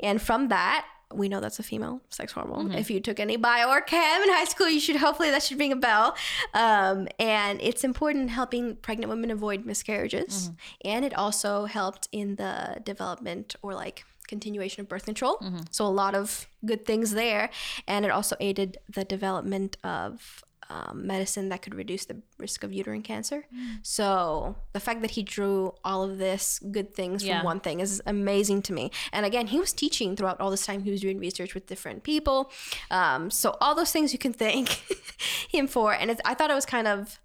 And from that, we know that's a female sex hormone. Mm-hmm. If you took any bio or chem in high school, you should hopefully that should ring a bell. Um, and it's important in helping pregnant women avoid miscarriages, Mm-hmm. and it also helped in the development or like continuation of birth control. Mm-hmm. So a lot of good things there, and it also aided the development of um, medicine that could reduce the risk of uterine cancer. Mm. So the fact that he drew all of this good things Yeah. from one thing is amazing to me. And again, he was teaching throughout all this time. He was doing research with different people. Um, so all those things you can thank (laughs) him for. And it's, I thought it was kind of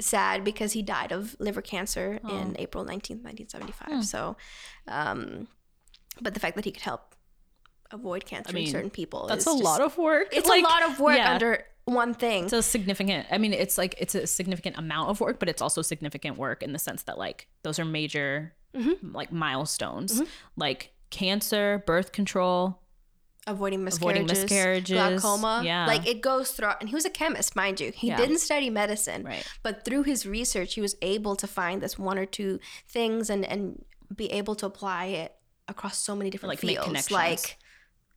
sad because he died of liver cancer in April 19th, 1975. So, um, but the fact that he could help avoid cancer mean, in certain people That's is a just- lot of work. it's (laughs) Like, a lot of work yeah. under one thing. It's a significant. I mean, it's like it's a significant amount of work, but it's also significant work in the sense that like those are major Mm-hmm. like milestones, like cancer, birth control. avoiding miscarriages, Avoiding miscarriages, glaucoma. yeah. Like it goes through. And he was a chemist, mind you. He Yeah. didn't study medicine, Right. but through his research, he was able to find this one or two things and and be able to apply it across so many different Like, make fields. connections. Like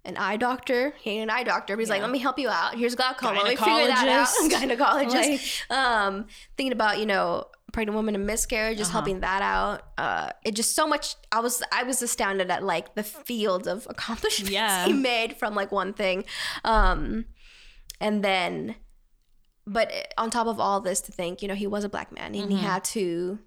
an eye doctor, he ain't an eye doctor, but he's like, Yeah. let me help you out. Here's glaucoma. Let me figure that out. Gynecologist. (laughs) um, thinking about you know pregnant women and miscarriages, Uh-huh. helping that out. Uh, it just so much. I was I was astounded at like the field of (laughs) accomplishments Yeah. he made from like one thing, um, and then, but on top of all this, to think you know he was a black man and he Mm-hmm. had to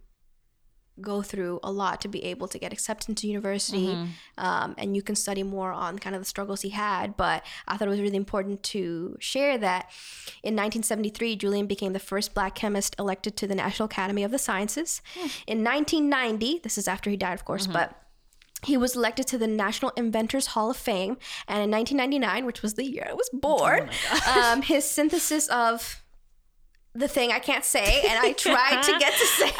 go through a lot to be able to get accepted into university Mm-hmm. um, and you can study more on kind of the struggles he had. But i thought it was really important to share that in 1973 julian became the first black chemist elected to the national academy of the sciences. In 1990 this is after he died of course but he was elected to the National Inventors Hall of Fame, and in 1999, which was the year I was born, um, his synthesis of the thing I can't say, and I tried to get to (laughs) say,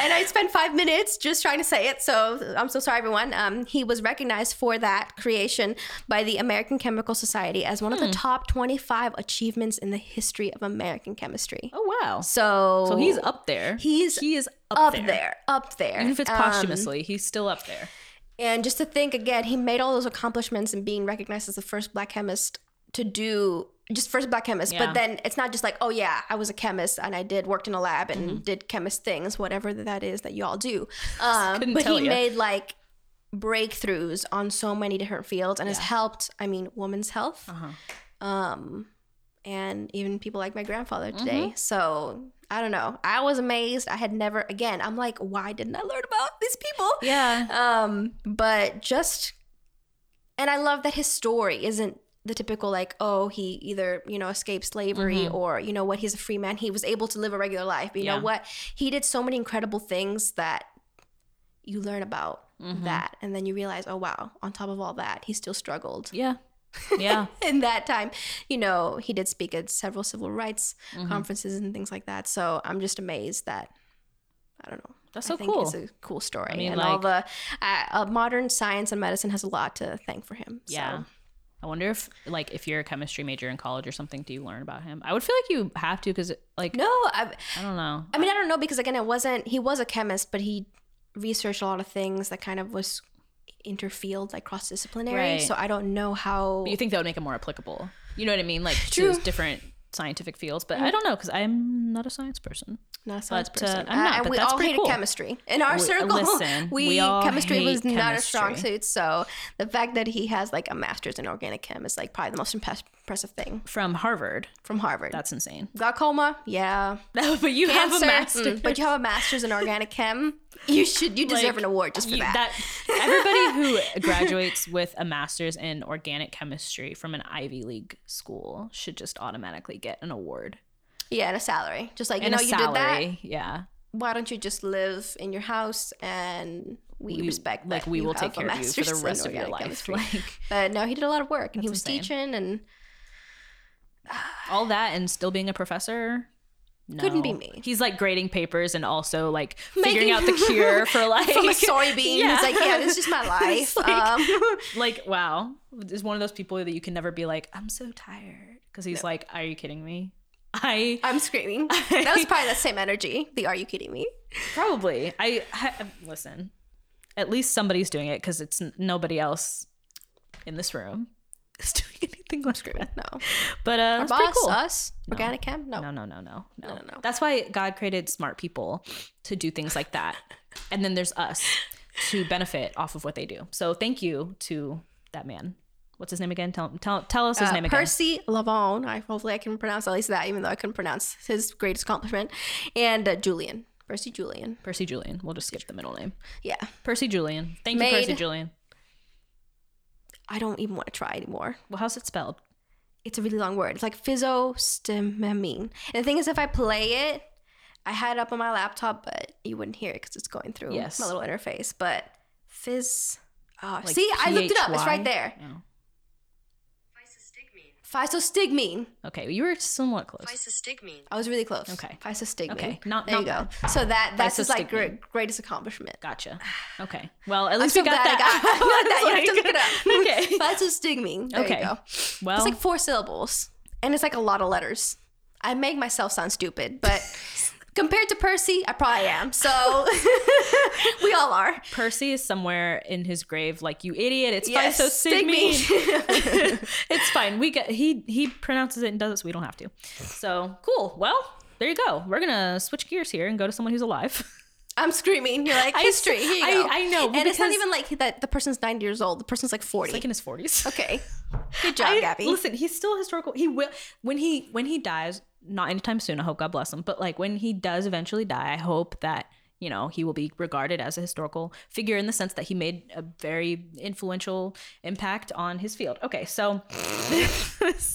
and I spent five minutes just trying to say it. So I'm so sorry, everyone. Um, he was recognized for that creation by the American Chemical Society as one of the top 25 achievements in the history of American chemistry. Oh wow! So, So he's up there. He's he is up, up there. there. up there. Even if it's Um, posthumously, he's still up there. and just to think again, he made all those accomplishments and being recognized as the first black chemist to do just first black chemist. Yeah. But then it's not just like, oh yeah, I was a chemist and I did worked in a lab and Mm-hmm. did chemist things, whatever that is that you all do. (laughs) Um, but he ya. made like breakthroughs on so many different fields and has helped. I mean, women's health, Uh-huh. um, and even people like my grandfather today. Mm-hmm. So I don't know. I was amazed. I had never. Again, I'm like, why didn't I learn about these people? Yeah. Um, but just, and I love that his story isn't the typical like, oh, he either you know escaped slavery or you know what, he's a free man. He was able to live a regular life. But you Yeah. know what? He did so many incredible things that you learn about that, and then you realize, oh wow, on top of all that, he still struggled. Yeah. (laughs) Yeah. In that time, you know, he did speak at several civil rights Mm-hmm. conferences and things like that. So I'm just amazed that I don't know. That's I so think cool. It's a cool story, mean, and all the uh, uh, modern science and medicine has a lot to thank for him. So. I wonder if like if you're a chemistry major in college or something, do you learn about him? I would feel like you have to because like No, I, I don't know. I mean I don't know because again it wasn't. He was a chemist, but he researched a lot of things that kind of was interfield, like cross disciplinary. Right. So I don't know how. But you think that would make it more applicable? You know what I mean? Like True. different scientific fields, but I don't know because I'm not a science person. not a science but, uh, person. I'm not, Uh, but we that's all hated cool. chemistry in our We- circle. (laughs) listen, we, we chemistry was hate not a strong suit. So the fact that he has like a master's in organic chem is like probably the most impressive thing From Harvard, from Harvard. that's insane. Glaucoma, yeah. (laughs) but you have a Cancer, master. mm, but you have a master's in organic chem. You should. You deserve Like, an award just for You- that. everybody who (laughs) graduates with a master's in organic chemistry from an Ivy League school should just automatically get an award Yeah, and a salary. Just like you know, you did that. Yeah, Why don't you just live in your house and we, respect like that we will take care of you for the rest of your life. chemistry. (laughs) Like But no, he did a lot of work, and he was insane. teaching, and all that and still being a professor. Couldn't be me. He's like grading papers and also like figuring out the cure for (laughs) like from a soybean, Yeah. he's like, "Yeah, this is just my (laughs) life." like- um, (laughs) like wow is one of those people that you can never be like i'm so tired because he's like are you kidding me i I'm screaming. That was probably the same energy. The "Are you kidding me?" probably i, I listen at least somebody's doing it because it's n- nobody else in this room is (laughs) doing anything like that No, but uh it's boss, pretty cool us, organic chem. No, no no no no no no, no. that's why god created smart people to do things like that (laughs) and then there's us to benefit off of what they do so thank you to that man what's his name again tell tell, tell us his Uh, name again Percy Lavon. I hopefully I can pronounce at least that, even though I couldn't pronounce his greatest accomplishment. And uh, Julian, Percy Julian. Percy Julian. We'll just skip the middle name. Yeah, Percy Julian. Thank you, Percy Julian. I don't even want to try anymore. Well, how's it spelled? It's a really long word. It's like physostemamine. And the thing is, if I play it, I had it up on my laptop, but you wouldn't hear it because it's going through Yes. my little interface. But phys. Oh, Like see, I looked it up. It's right there. Oh. Physostigmine. Okay, you were somewhat close. Physostigmine. I was really close. Okay. Physostigmine. Okay, not- there you not go. So that that's his like Physostigmine. great, greatest accomplishment. Gotcha. (sighs) Okay. Well, at I'm least so we got glad that. (laughs) (laughs) I got, I got that. You have to look it up. (laughs) Okay. Physostigmine. There Okay. you go. Well, It's like four syllables, and it's like a lot of letters. I make myself sound stupid, but compared to Percy, I probably am. So (laughs) we all are. Percy is somewhere in his grave. Like you idiot. It's Yes, fine. So me. me. (laughs) (laughs) it's fine. We get he he pronounces it and does it, so we don't have to. So cool. Well, there you go. We're gonna switch gears here and go to someone who's alive. I'm screaming. You're like I- history. Here you I- go. I know, and it's not even like that. The person's 90 years old. The person's like 40. like in his forties. (laughs) okay, good job, I- Gabby. Listen, he's still historical. He will when he when he dies, not anytime soon. I hope God bless him. But like when he does eventually die, I hope that you know he will be regarded as a historical figure in the sense that he made a very influential impact on his field. Okay, so (laughs)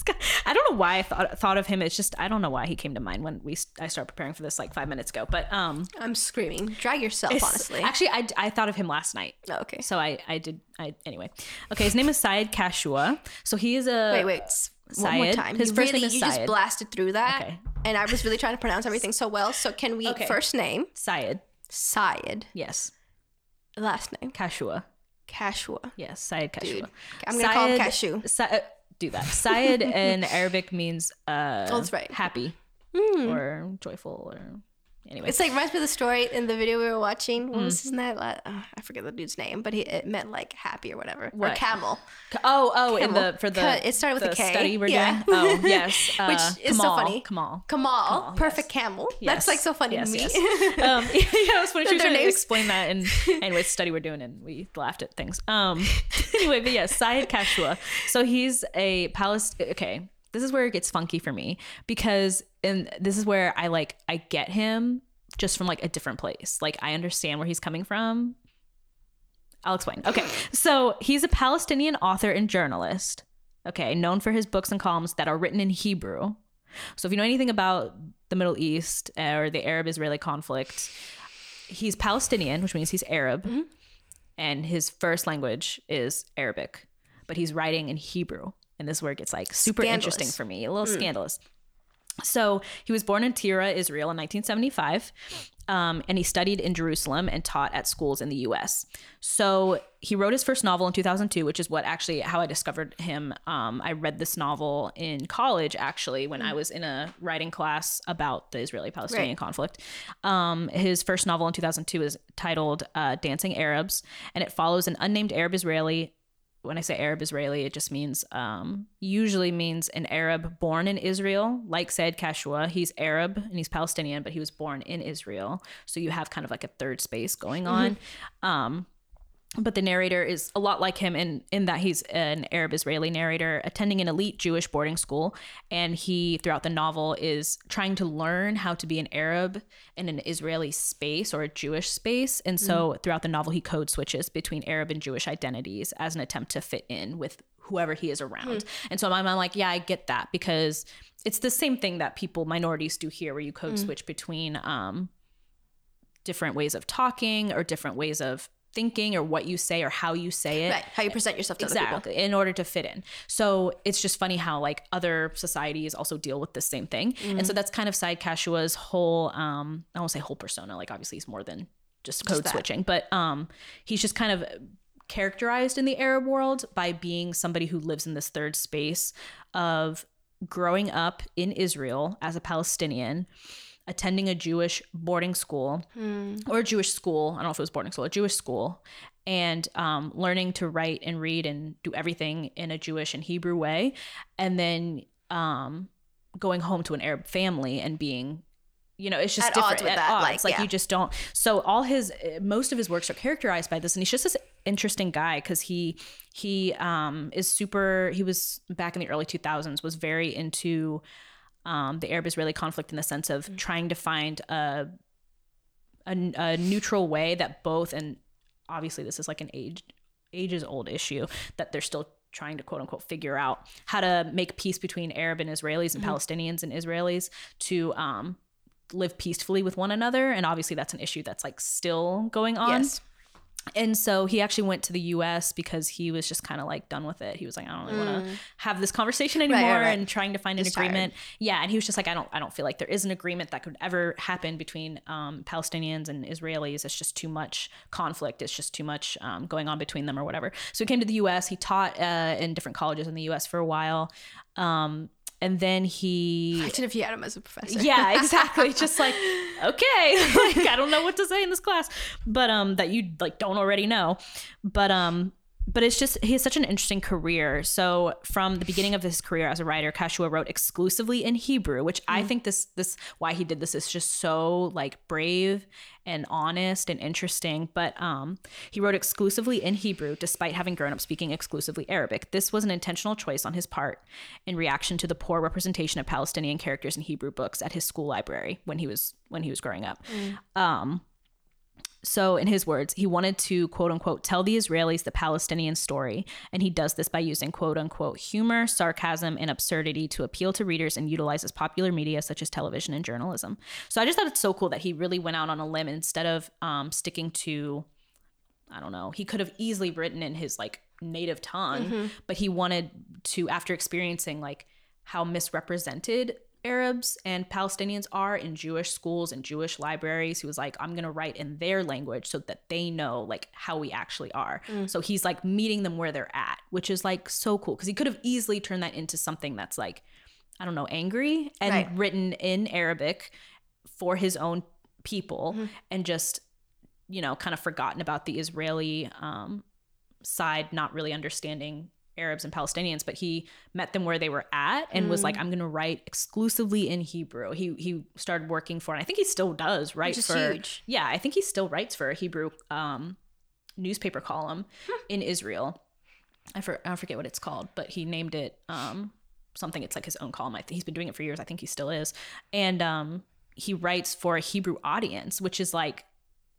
guy- I don't know why I thought thought of him. It's just I don't know why he came to mind when we I started preparing for this like five minutes ago. But um, I'm screaming. Drag yourself, honestly. actually, I I thought of him last night. Oh, okay. So I I did I anyway. Okay, his name is Sayed Kashua. So he is a Wait, wait. s- One more time. His you first really, name is you just blasted through that. Okay. And I was really trying to pronounce everything so well. So can we Okay. first name Sayed. Sayed, Yes, last name Kashua. Kashua. Yes, Sayed Kashua. Dude, I'm gonna call him Sayed- Cashew. Sy- uh, do that. Sayed in Arabic means uh, Oh, that's right. happy Hmm. or joyful or anyway. It's like reminds me of the story in the video we were watching. What Mm. was his name? Uh, I forget the dude's name, but he it meant like happy or whatever. Or What? camel. oh, oh, in the for the it started with a the K. study we're Yeah. doing. Oh, (laughs) yes, uh, Which is so funny. Kamal. Kamal, Kamal, perfect yes. camel. Yes. That's like so funny yes, to me. Yes. (laughs) um, (laughs) yeah, it was funny. She was trying to explain that, and anyway, study we're doing, and we laughed at things. Um, anyway, but yes, Sayed Kashua. So he's a Palestinian. Okay, this is where it gets funky for me because, and this is where I like I get him just from like a different place. Like I understand where he's coming from. I'll explain. Okay, (clears throat) so he's a Palestinian author and journalist. Okay, known for his books and columns that are written in Hebrew. So if you know anything about the Middle East uh, or the Arab-Israeli conflict, he's Palestinian, which means he's Arab, and his first language is Arabic, but he's writing in Hebrew, and this is where it gets like super Scandalous. interesting for me, a little scandalous. So he was born in Tira, Israel, in 1975, um, and he studied in Jerusalem and taught at schools in the U.S. So he wrote his first novel in 2002, which is what actually how I discovered him. Um, I read this novel in college, actually, when I was in a writing class about the Israeli-Palestinian Right. conflict. Um, his first novel in 2002 is titled uh, "Dancing Arabs," and it follows an unnamed Arab Israeli when I say Arab Israeli, it just means um, usually means an Arab born in Israel, like Sayed Kashua. He's Arab and he's Palestinian, but he was born in Israel. So you have kind of like a third space going (laughs) on. Um, but the narrator is a lot like him in in that he's an Arab Israeli narrator attending an elite Jewish boarding school, and he throughout the novel is trying to learn how to be an Arab in an Israeli space or a Jewish space, and so mm. throughout the novel he code switches between Arab and Jewish identities as an attempt to fit in with whoever he is around. Hmm. And so I'm, I'm like, yeah, I get that because it's the same thing that people minorities do here, where you code mm. switch between um, different ways of talking or different ways of thinking or what you say or how you say it Right. How you present yourself to other people. exactly in order to fit in so it's just funny how like other societies also deal with the same thing and so that's kind of Sayed Kashua's whole um i won't say whole persona like obviously he's more than just code that. switching but um he's just kind of characterized in the arab world by being somebody who lives in this third space of growing up in israel as a palestinian attending a Jewish boarding school or a Jewish school. I don't know if it was boarding school, a Jewish school, and um, learning to write and read and do everything in a Jewish and Hebrew way, and then um, going home to an Arab family and being. You know, it's just At odds different. with at that, odds. like, like yeah. you just don't. So all his, most of his works are characterized by this, and he's just this interesting guy because he he um is super. He was back in the early two thousands was very into um, the Arab-Israeli conflict in the sense of Mm. trying to find a, a a neutral way that both and obviously this is like an age ages old issue that they're still trying to quote unquote figure out how to make peace between Arab and Israelis and Mm-hmm. Palestinians and Israelis to um, live peacefully with one another and obviously that's an issue that's like still going on Yes. And so he actually went to the US because he was just kind of like done with it. He was like, I don't really want to have this conversation anymore Mm. right, right. and trying to find an Just tired. agreement. Yeah. And he was just like, I don't, I don't feel like there is an agreement that could ever happen between um, Palestinians and Israelis. It's just too much conflict. It's just too much um, going on between them or whatever. So he came to the US. He taught uh, in different colleges in the US for a while. Um, and then he (laughs) Imagine if you had him as a professor. yeah, (laughs) exactly. Just like, okay, (laughs) like I don't know what to say in this class, but um, that you like don't already know, but um, but it's just he has such an interesting career. So from the beginning of his career as a writer, Kashua wrote exclusively in Hebrew, which I think this this why he did this is just so like brave and honest and interesting. But um, he wrote exclusively in Hebrew, despite having grown up speaking exclusively Arabic. This was an intentional choice on his part in reaction to the poor representation of Palestinian characters in Hebrew books at his school library when he was when he was growing up. Um, so, in his words, he wanted to quote unquote tell the Israelis the Palestinian story, and he does this by using quote unquote humor, sarcasm, and absurdity to appeal to readers and utilizes popular media such as television and journalism. So, I just thought it's so cool that he really went out on a limb instead of um, sticking to, I don't know, he could have easily written in his like native tongue, but he wanted to, after experiencing like how misrepresented Arabs and Palestinians are in Jewish schools and Jewish libraries. He was like, I'm going to write in their language so that they know like how we actually are. So he's like meeting them where they're at, which is like so cool because he could have easily turned that into something that's like, I don't know, angry and Right. written in Arabic for his own people and just you know kind of forgotten about the Israeli um, side, not really understanding Arabs and Palestinians, but he met them where they were at and was like, I'm gonna write exclusively in Hebrew. He he started working for, and I think he still does write Which for huge. yeah, I think he still writes for a Hebrew um, newspaper column in Israel. I, for, I forget what it's called, but he named it um, something. It's like his own column. I think he's been doing it for years. I think he still is. And um, he writes for a Hebrew audience, which is like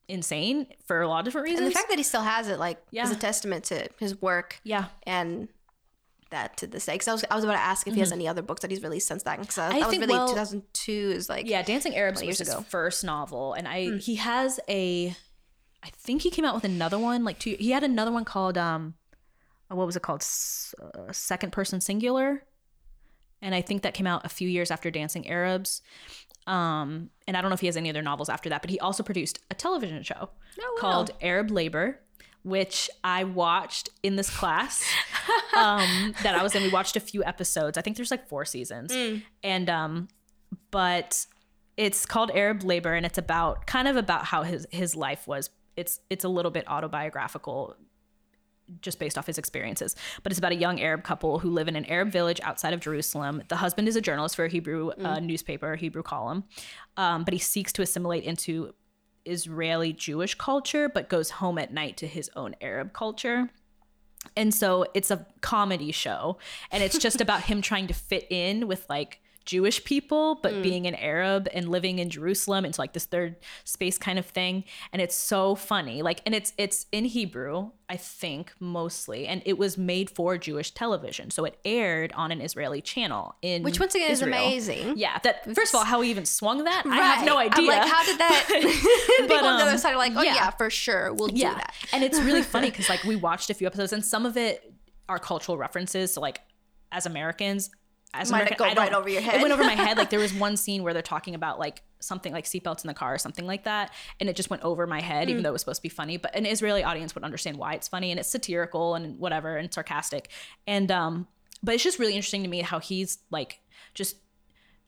insane for a lot of different reasons. And the fact that he still has it, like, is Yeah. a testament to his work yeah. and that to this day. Because I was, I was about to ask if he has any other books that he's released since that. Because that Mm-hmm. I was think, really well- 2002 is like, Yeah, Dancing Arabs 20 was his ago. First novel, and I he has a, I think he came out with another one like two. He had another one called um, what was it called? S- uh, Second Person Singular, and I think that came out a few years after Dancing Arabs. Um, and I don't know if he has any other novels after that, but he also produced a television show Oh, wow. called Arab Labor, which I watched in this class (laughs) um, that I was in. We watched a few episodes. I think there's like four seasons, Mm. and um, but it's called Arab Labor, and it's about kind of about how his his life was. It's it's a little bit autobiographical, just based off his experiences. But it's about a young Arab couple who live in an Arab village outside of Jerusalem. The husband is a journalist for a Hebrew uh, newspaper, Hebrew column, um, but he seeks to assimilate into Israeli Jewish culture, but goes home at night to his own Arab culture. And so it's a comedy show, and it's just (laughs) about him trying to fit in with like Jewish people, but being an Arab and living in Jerusalem into like this third space kind of thing. And it's so funny. Like, and it's it's in Hebrew, I think, mostly, and it was made for Jewish television. So it aired on an Israeli channel in which once again Israel. is amazing. Yeah, that first of all, how he even swung that, I have no idea. I'm like, how did that? (laughs) (laughs) People on the um, other side are like, oh yeah. yeah, for sure, we'll do that. and it's really (laughs) funny because like we watched a few episodes and some of it are cultural references. So like as Americans, as Might American, go right over your It went over my head. Like there (laughs) was one scene where they're talking about like something like seatbelts in the car or something like that, and it just went over my head, Mm. even though it was supposed to be funny. But an Israeli audience would understand why it's funny and it's satirical and whatever and sarcastic. And um, but it's just really interesting to me how he's like just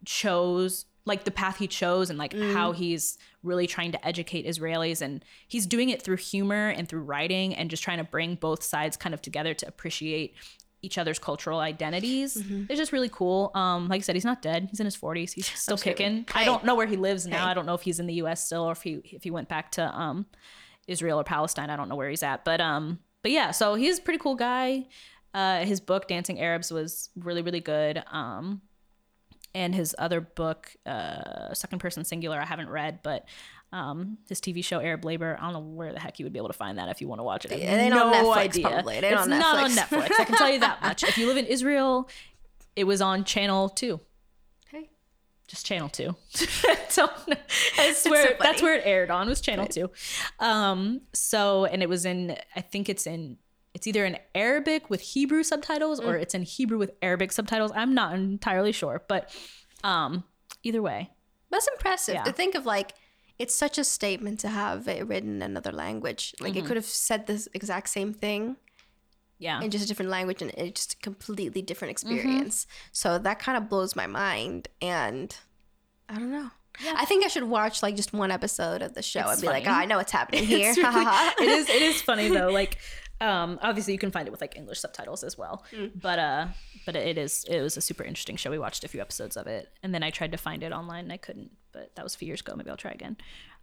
chose like the path he chose and like Mm. how he's really trying to educate Israelis and he's doing it through humor and through writing and just trying to bring both sides kind of together to appreciate each other's cultural identities. Mm-hmm. It's just really cool. Um like I said he's not dead. He's in his 40s. He's still Absolutely. kicking. I don't know where he lives now. Hey. I don't know if he's in the US still or if he if he went back to um Israel or Palestine. I don't know where he's at. But um but yeah, so he's a pretty cool guy. Uh his book Dancing Arabs was really really good. Um and his other book, uh, Second Person Singular, I haven't read, but um, his TV show Arab Labor, I don't know where the heck you would be able to find that if you want to watch it. I have It no Netflix, idea. probably. It it's on not on Netflix. I can tell you that much. (laughs) If you live in Israel, it was on Channel Two, Hey. just Channel Two. (laughs) so that's where so that's where it aired on was Channel Two. Um, so and it was in I think it's in it's either in Arabic with Hebrew subtitles Mm. or it's in Hebrew with Arabic subtitles. I'm not entirely sure, but um, either way, That's impressive Yeah. to think of. Like, it's such a statement to have it written in another language. Like, Mm-hmm. it could have said this exact same thing yeah. in just a different language, and it's just a completely different Mm-hmm. experience. So that kind of blows my mind, and I don't know. I think I should watch like just one episode of the show It's and be like, oh. I know what's happening (laughs) here. Really- (laughs) (laughs) it is it is funny though like um obviously you can find it with like english subtitles as well. But uh but it is it was a super interesting show. We watched a few episodes of it and then i tried to find it online and i couldn't but that was a few years ago. Maybe i'll try again.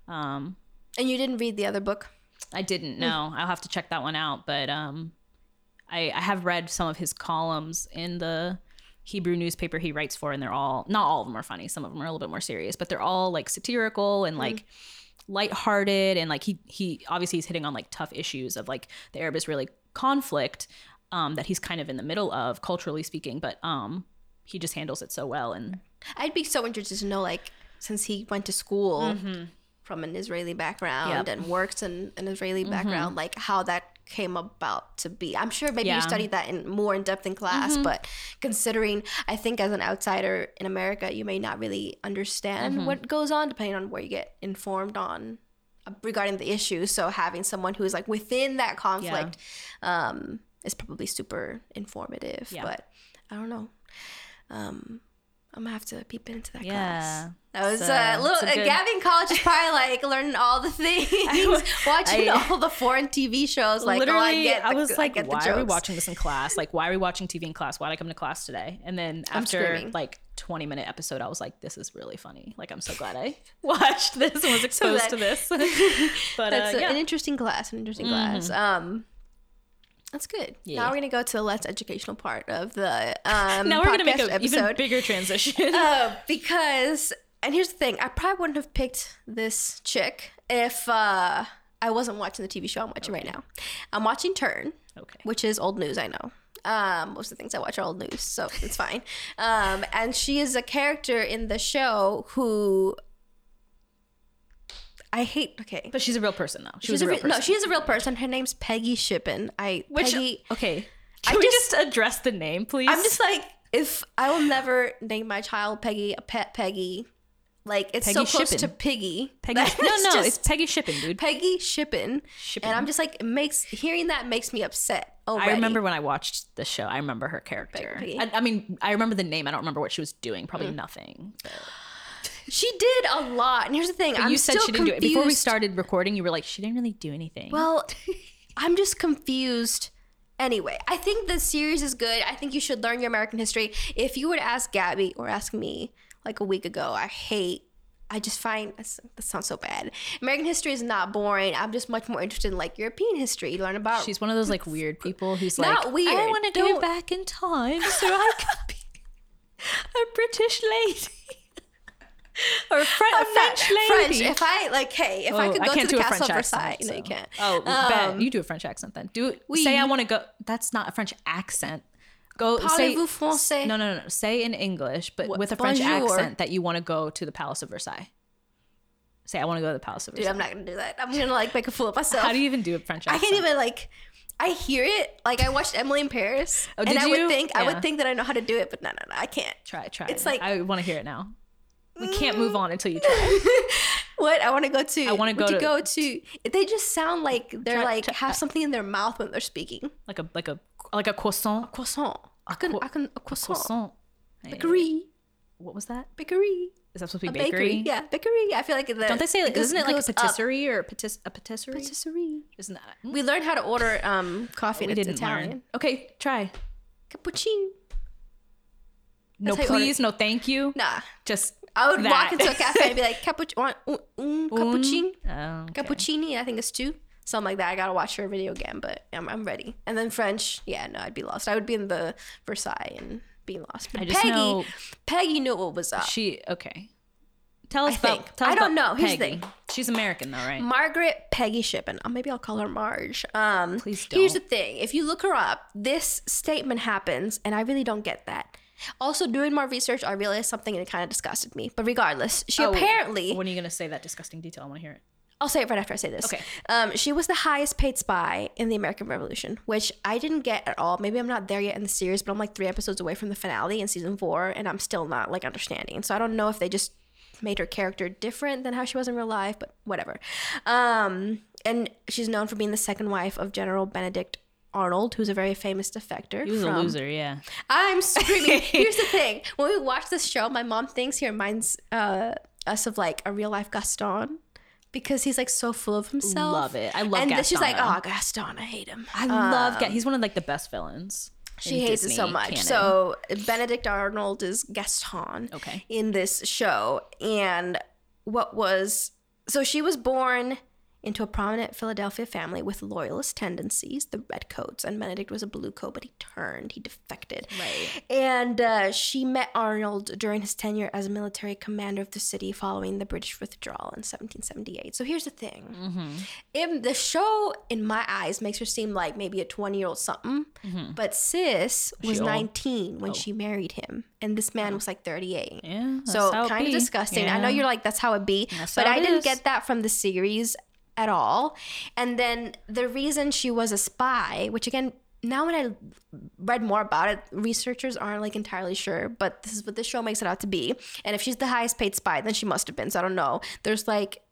Um and you didn't read the other book? i didn't know i'll have to check that one out but um i i have read some of his columns in the hebrew newspaper he writes for and they're all not all of them are funny. Some of them are a little bit more serious but they're all like satirical and like lighthearted and like he he obviously he's hitting on like tough issues of like the Arab Israeli conflict um that he's kind of in the middle of culturally speaking but um he just handles it so well and I'd be so interested to know, like, since he went to school from an Israeli background Mm-hmm. Yep. Mm-hmm. and works in an Israeli background, like how that came about to be. I'm sure maybe Yeah. Mm-hmm. you studied that in more in depth in class, but considering, I think as an outsider in America, you may not really understand Mm-hmm. what goes on, depending on where you get informed on uh, regarding the issue. So having someone who's like within that conflict um, is probably super informative. Yeah. But I don't know. Um, I'm gonna have to peep into that Yeah. class. That was So, uh, little. it's a Uh, good- Gabby in college is probably (laughs) like learning all the things, (laughs) watching I- all the foreign TV shows. Like, Literally, oh, I get. The, was I like, get the why are we watching this in class? Like, why are we watching TV in class? Why did I come to class today? And then after like 20 minute episode, I was like, this is really funny. Like, I'm so glad I (laughs) watched this and was exposed that- to this. but That's uh, yeah. an interesting class. An interesting class. Um, that's good. Yeah. Now we're gonna go to the less educational part of the (laughs) um. now we're gonna make an even bigger transition. (laughs) Uh, because and here's the thing, I probably wouldn't have picked this chick if uh I wasn't watching the TV show I'm watching right now. I'm watching Turn, okay. which is old news, I know. Um, most of the things I watch are old news, so it's fine. Um, and she is a character in the show who I hate. Okay, But she's a real person, though. She she's was a real re- person. no, she is a real person. Her name's Peggy Shippen. I Which, Peggy. okay. I Can we just- address the name, please? I'm just like, if I will never name my child Peggy, a pet Peggy. Like it's so Peggy close Shippen. to Piggy. Peggy. that No, no, just it's Peggy Shippen, dude. Peggy Shippen. Shippen. And I'm just like, it makes hearing that makes me upset. Already. I remember when I watched the show. I remember her character. Peggy. I, I mean, I remember the name. I don't remember what she was doing. Probably Mm. nothing. She did a lot. And here's the thing, I'm you said she didn't do it before we started recording. You were like, she didn't really do anything. Well, (laughs) I'm just confused. Anyway, I think the series is good. I think you should learn your American history. If you would ask Gabby or ask me like a week ago, I hate. I just find that's- that sounds so bad. American history is not boring. I'm just much more interested in like European history. Learn about she's one of those like weird people who's Not like, weird. I want to go back in time so I (laughs) can be a British lady (laughs) or a, Fre- a French lady. French. If I like, hey, if I Oh, could go to can't the castle of Versailles, accent, no, you can't. Oh, Um, bet you do a French accent then. Do say I want to go. That's not a French accent. Go say Parlez-vous français? no, no, no, no. Say in English, but What- with a French bonjour. accent that you want to go to the Palace of Versailles. Say I want to go to the Palace of Versailles. Dude, I'm not gonna do that. I'm gonna like make a fool of myself. How do you even do a French accent? I can't even like. I hear it. Like I watched Emily in Paris, Oh, and did I you? would think I would think that I know how to do it, but no, no, no, I can't. try, try. It's it. like- I want to hear it now. We can't move on until you try. (laughs) What I want to go to? I wanna go to- go to. They just sound like they're Try- like try- have something in their mouth when they're speaking. like a like a like a croissant. Croissant. I can. I can. A croissant. Croissant. Bakery. What was that? Bakery. Is that supposed to be bakery. bakery? Yeah, bakery. I feel like the, Don't they say like, isn't it like a goes up. patisserie or a, patis- a patisserie? Patisserie. Isn't that? We learned how to order um coffee we didn't Italian. learn. Okay, try. Cappuccino. No, please, no, thank you. Nah. Just I would that. walk into a cafe and be like, (laughs) cappuccino, mm, mm, un, un, cappuccino, Oh, okay. cappuccini. I think it's two, something like that. I gotta watch her video again, but I'm, I'm ready. And then French, yeah, no, I'd be lost. I would be in the Versailles and being lost. But I just Peggy, know- Peggy knew what was up. She okay. Tell us I about. think. Tell us I don't know. Here's the Peggy. She's American though, right? Margaret Peggy Shippen. Oh, maybe I'll call her Marge. Um, Please Here's the thing: if you look her up, this statement happens, and I really don't get that. Also, doing more research, I realized something, and it kind of disgusted me. But regardless, she Oh, apparently When are you gonna say that disgusting detail? I want to hear it. I'll say it right after I say this. Okay. Um, she was the highest paid spy in the American Revolution, which I didn't get at all. Maybe I'm not there yet in the series, but I'm like three episodes away from the finale in season four, and I'm still not like understanding. So I don't know if they just made her character different than how she was in real life, but whatever. Um, and she's known for being the second wife of General Benedict Arnold, who's a very famous defector. He was from- a loser, yeah. I'm screaming. (laughs) Here's the thing: when we watch this show, my mom thinks he reminds uh, us of like a real life Gaston because he's like so full of himself. I love it. I love and then she's like, Gaston, "Oh, Gaston, I hate him." I love. Ga- he's one of like the best villains. She hates it so much. canon. So Benedict Arnold is Gaston. Okay. In this show, and what was so she was born into a prominent Philadelphia family with loyalist tendencies, the Redcoats, and Benedict was a blue coat, but he turned, he defected. Right. And uh, she met Arnold during his tenure as a military commander of the city following the British withdrawal in 1778. So here's the thing. Mm-hmm. In the show, in my eyes, makes her seem like maybe a 20 year old something. But sis was old? 19 when she married him. And this man was like 38. Yeah. So kind of disgusting. I know you're like, that's how it be. That's but I didn't is. get that from the series at all. And then the reason she was a spy, which again, now when I read more about it, researchers aren't like entirely sure, but this is what the show makes it out to be. And if she's the highest paid spy, then she must have been. So I don't know. There's like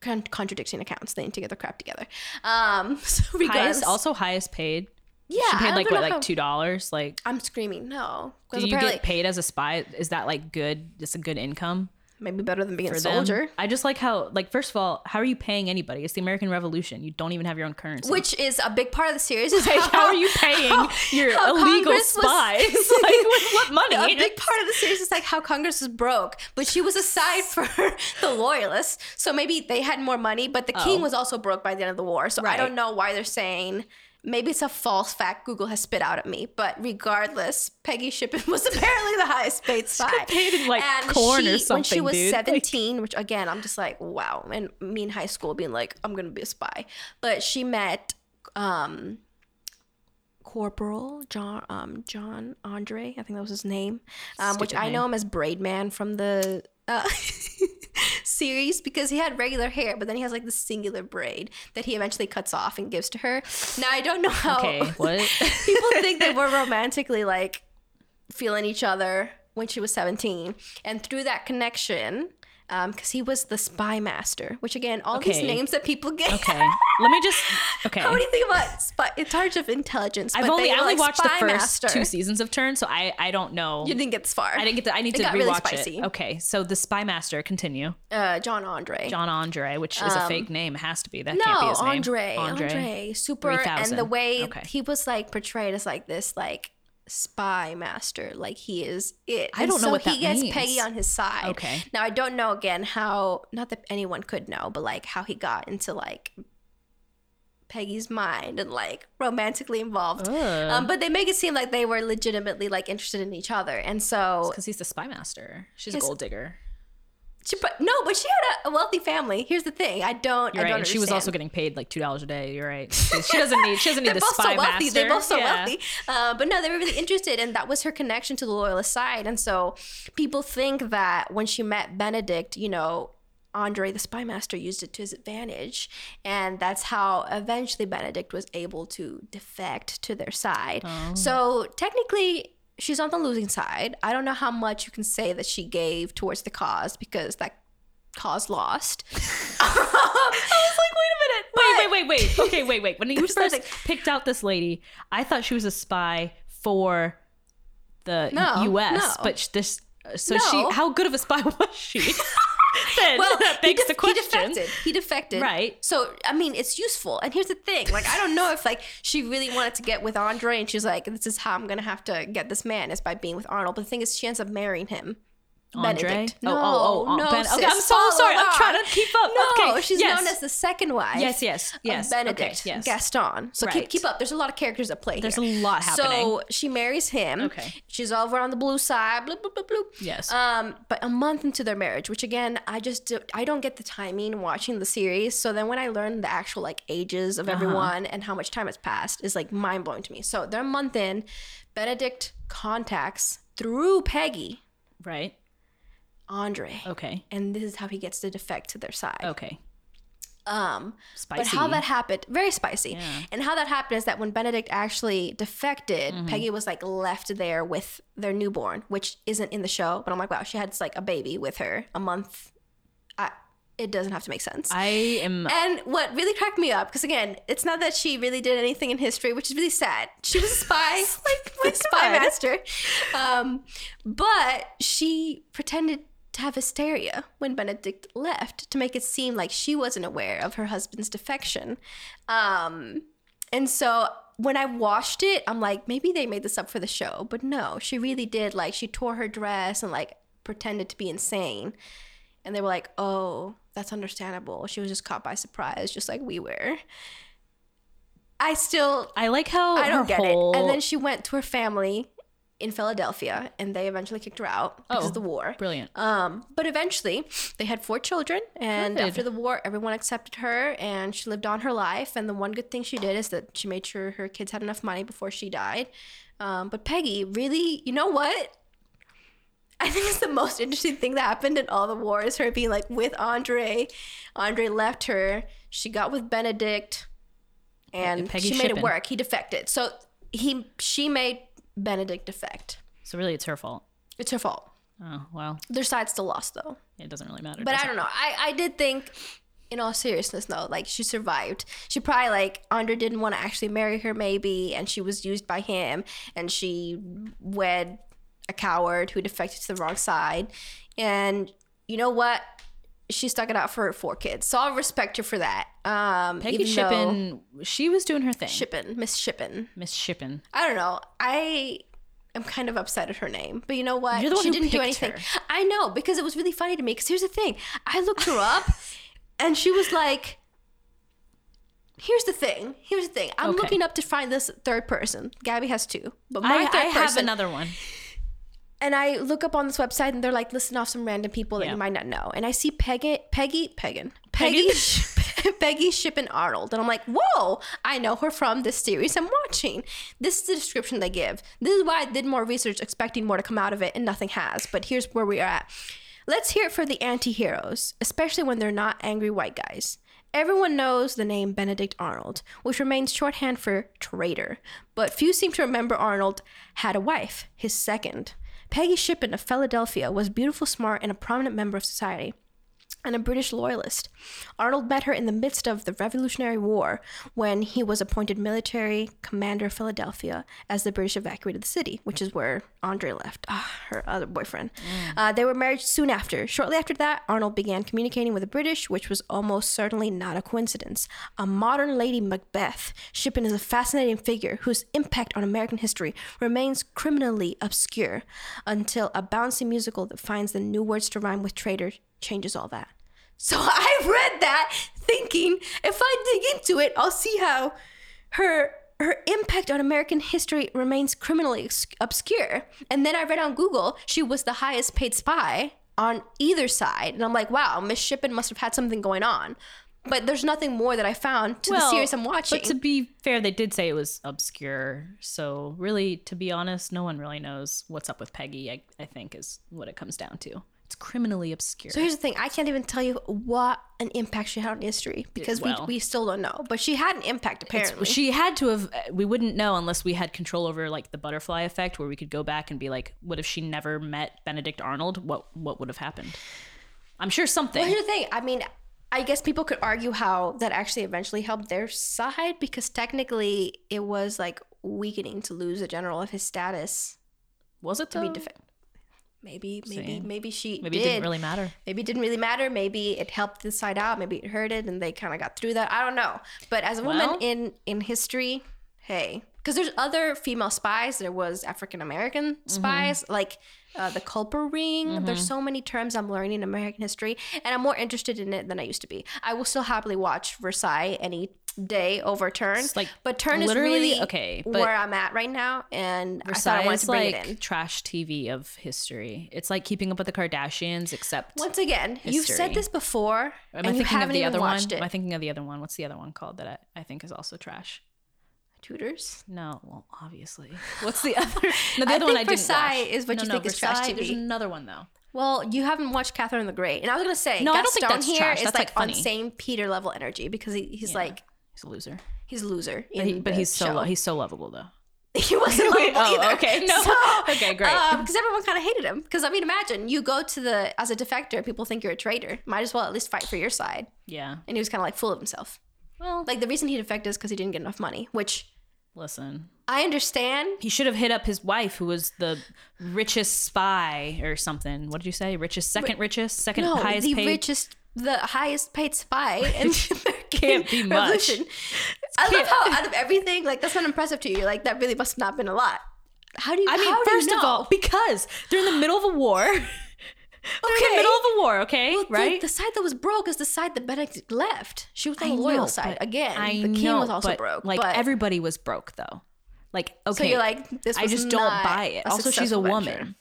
con- contradicting accounts. They need to get their crap together. Um, (laughs) so regardless, highest, also highest paid Yeah, she paid like what, like two dollars. Like, I'm screaming no. do you get paid as a spy? Is that like good? It's a good income maybe better than being a soldier. them. I just like how, like, first of all, how are you paying anybody? It's the American Revolution. You don't even have your own currency. Which is a big part of the series. Is Like, how are you paying your how illegal Congress was- spies? (laughs) (laughs) like, with what money? a big part of the series is like how Congress was broke, but she was aside for (laughs) the loyalists. So maybe they had more money, but the king Oh. was also broke by the end of the war. So I don't know why they're saying. Maybe it's a false fact Google has spit out at me, but regardless, Peggy Shippen (laughs) was apparently the highest paid spy. paid in, like, corn or something. When she was dude. Like- 17, which again, I'm just like, wow. And me in high school being like, I'm going to be a spy. But she met um, Corporal John um, John Andre, I think that was his name, um, which Stupid I know him as Braid Man from the uh, (laughs) series because he had regular hair, but then he has like the singular braid that he eventually cuts off and gives to her. Now I don't know how Okay, what? (laughs) people think they were romantically like feeling each other when she was 17 and through that connection because he was the spy master which again all these names that people get Okay, let me just. (laughs) Okay, how do you think about spy in charge of intelligence I've but only I only like watched the first master. two seasons of Turn, so I I don't know. you didn't get this far I didn't get the. I need It to got really rewatch spicy. it. Okay, so the Spy Master. Continue. uh, john andre John Andre, which is a fake name. It has to be. That no can't be his name. andre andre, super and the way Okay. he was like portrayed as like this like spy master like he is it I don't know so what he gets means. peggy on his side Okay. now i don't know again how not that anyone could know but like how he got into like peggy's mind and like romantically involved um, but they make it seem like they were legitimately like interested in each other and so Because he's the Spy Master. She's His- a gold digger. She, but no but she had a, a wealthy family here's the thing i don't You're i right. don't And she was also getting paid like two dollars a day. You're right. She doesn't need. She doesn't need they're the both Spy so wealthy. Master. They're both so Yeah. wealthy. Uh, but no, they were really interested, and that was her connection to the loyalist side. And so people think that when she met Benedict, you know, Andre, the spy master, used it to his advantage, and that's how eventually Benedict was able to defect to their side. Oh. So technically. She's on the losing side. I don't know how much you can say that she gave towards the cause because that cause lost. (laughs) I was like, wait a minute. Wait, wait, wait, wait. (laughs) Okay, wait, wait. When you first nothing- picked out this lady, I thought she was a spy for the No, U.S. no. But this, so No. she, how good of a spy (laughs) was she? (laughs) then well, that begs def- the he defected. He defected. Right. So I mean, it's useful. And here's the thing: like, I don't know if like she really wanted to get with Andre, and she's like, "This is how I'm gonna have to get this man is by being with Arnold." But the thing is, she ends up marrying him. Andre? Benedict. Oh, No, oh, oh, no, Ben- okay, I'm so sorry. I'm trying to keep up. No, Okay, she's yes. known as the second wife. Yes, yes, yes. Of Benedict, Okay, yes. Gaston. So keep Right. keep up. There's a lot of characters at play There's here. a lot happening. So she marries him. Okay. She's over on the blue side. Bloop, bloop, bloop, bloop. Yes. Um, but a month into their marriage, which again, I just do, I don't get the timing watching the series. So then when I learn the actual like ages of Uh-huh. everyone and how much time has passed is like mind blowing to me. So they're a month in. Benedict contacts through Peggy right. Andre, Okay. and this is how he gets to defect to their side. Okay. Um, Spicy. but how that happened, very spicy. Yeah. And how that happened is that when Benedict actually defected, Mm-hmm. Peggy was like left there with their newborn, which isn't in the show. But I'm like, wow, she had like a baby with her a month. I, it doesn't have to make sense. I am. and what really cracked me up, because again, it's not that she really did anything in history, which is really sad. She was a (laughs) spy, (laughs) like my spy master. Um, but she pretended to have hysteria when Benedict left to make it seem like she wasn't aware of her husband's defection. Um, and so when I watched it, I'm like, maybe they made this up for the show, but no, she really did. Like, she tore her dress and like pretended to be insane. And they were like, oh, that's understandable. She was just caught by surprise, just like we were. I still, I like how I don't get whole, it. And then she went to her family in Philadelphia, and they eventually kicked her out because Oh, of the war. brilliant. Um, but eventually, they had four children, and Good. after the war, everyone accepted her, and she lived on her life. And the one good thing she did is that she made sure her kids had enough money before she died. Um, but Peggy, really, you know what? I think it's the most interesting thing that happened in all the wars. Her being like with Andre. Andre left her. She got with Benedict, and Peggy she made it work. He defected. So he she made Benedict defect. So really, it's her fault. It's her fault. Oh well, Their side still lost though. it doesn't really matter. But I don't know. I, I did think in all seriousness though, like she survived. She probably like Andre didn't want to actually marry her maybe, and she was used by him, and she wed a coward who defected to the wrong side, and you know what? She stuck it out for her four kids, so I'll respect her for that. Um, Peggy Shippen, she was doing her thing. Shippen, Miss Shippen. Miss Shippen. I don't know. I am kind of upset at her name, but you know what? You're the one she who didn't do anything. her. I know because it was really funny to me. Because here's the thing: I looked her up, (laughs) and she was like, "Here's the thing. Here's the thing. I'm Okay. looking up to find this third person. Gabby has two, but my I, third I have another one. And I look up on this website, and they're like listing off some random people that Yeah. you might not know, and I see Peggy, Peggy, Pegan, Peggy, (laughs) Peggy Shippen Arnold, and I'm like, whoa, I know her from this series I'm watching. This is the description they give. This is why I did more research, expecting more to come out of it, and nothing has. But here's where we are at. Let's hear it for the anti-heroes, especially when they're not angry white guys. Everyone knows the name Benedict Arnold, which remains shorthand for traitor, but few seem to remember Arnold had a wife, his second. Peggy Shippen of Philadelphia was beautiful, smart, and a prominent member of society and a British loyalist. Arnold met her in the midst of the Revolutionary War when he was appointed military commander of Philadelphia as the British evacuated the city, which is where Andre left, ah, her other boyfriend. Uh, they were married soon after. Shortly after that, Arnold began communicating with the British, which was almost certainly not a coincidence. A modern Lady Macbeth, Shippen is a fascinating figure whose impact on American history remains criminally obscure until a bouncy musical that finds the new words to rhyme with traitor changes all that. So (laughs) I read that thinking if I dig into it, I'll see how her her impact on American history remains criminally obscure. And then I read on Google she was the highest paid spy on either side, and I'm like, wow, Miss Shippen must have had something going on. But there's nothing more that I found to the series I'm watching. But to be fair, they did say it was obscure. So really, to be honest, no one really knows what's up with Peggy. I, I think is what it comes down to. It's criminally obscure. So here's the thing: I can't even tell you what an impact she had on history because well. we, we still don't know. But she had an impact apparently. she had to have. Uh, we wouldn't know unless we had control over like the butterfly effect, where we could go back and be like, "What if she never met Benedict Arnold? What what would have happened?" I'm sure something. Well, here's the thing. I mean, I guess people could argue how that actually eventually helped their side because technically it was like weakening to lose a general of his status was it to be though? defended. Maybe, maybe, See. maybe she Maybe did. it didn't really matter. Maybe it didn't really matter. Maybe it helped this side out. Maybe it hurt it, and they kind of got through that. I don't know. But as a woman in in history, hey, because there's other female spies. There was African American Mm-hmm. spies, like uh, the Culper Ring. There's so many terms I'm learning in American history, and I'm more interested in it than I used to be. I will still happily watch Versailles any day over Turn. It's like but Turn is literally- really okay, but where I'm at right now, and I thought I wanted to bring like it in. trash TV of history. It's like keeping up with the Kardashians, except Once again, you've said this before, Am and you thinking of haven't the even other one? watched Am I thinking of the other one? What's the other one called that I, I think is also trash? Tudors. No, well, obviously. What's the (laughs) other? No, the other one I didn't Versailles watch. is what no, you no, think is trash Versailles, There's another one though. Well, you haven't watched Catherine the Great, and I was gonna say, No, I don't think that's here trash. is That's, like, like, on same Peter level energy because he, he's like He's a loser. he's a loser. But, he, but he's so lo- he's so lovable though. (laughs) he wasn't (laughs) Wait, lovable oh, either. okay. No. So, (laughs) Okay, great. Uh, because everyone kind of hated him. Because I mean, imagine you go to the as a defector, people think you're a traitor. Might as well at least fight for your side. Yeah. And he was kind of like full of himself. Well, Like the reason he defected is because he didn't get enough money, which listen. I understand. He should have hit up his wife, who was the richest spy or something. What did you say? Richest, second richest, second No, highest the paid. richest, the highest paid spy (laughs) in the (laughs) Can't be much. Revolution. I love how out of everything, like that's not impressive to you. Like that really must have not been a lot. How do you? I mean, do you first of all, because they're in the middle of a war. (laughs) they're in Okay. the middle of a war, okay? The- right? The, side that was broke is the side that Benedict left. She was on I the loyal know, side again. I the king know, was also but, broke. Like but, everybody was broke though. Like okay, so you're like this. I just don't buy it. Also, she's a successful woman.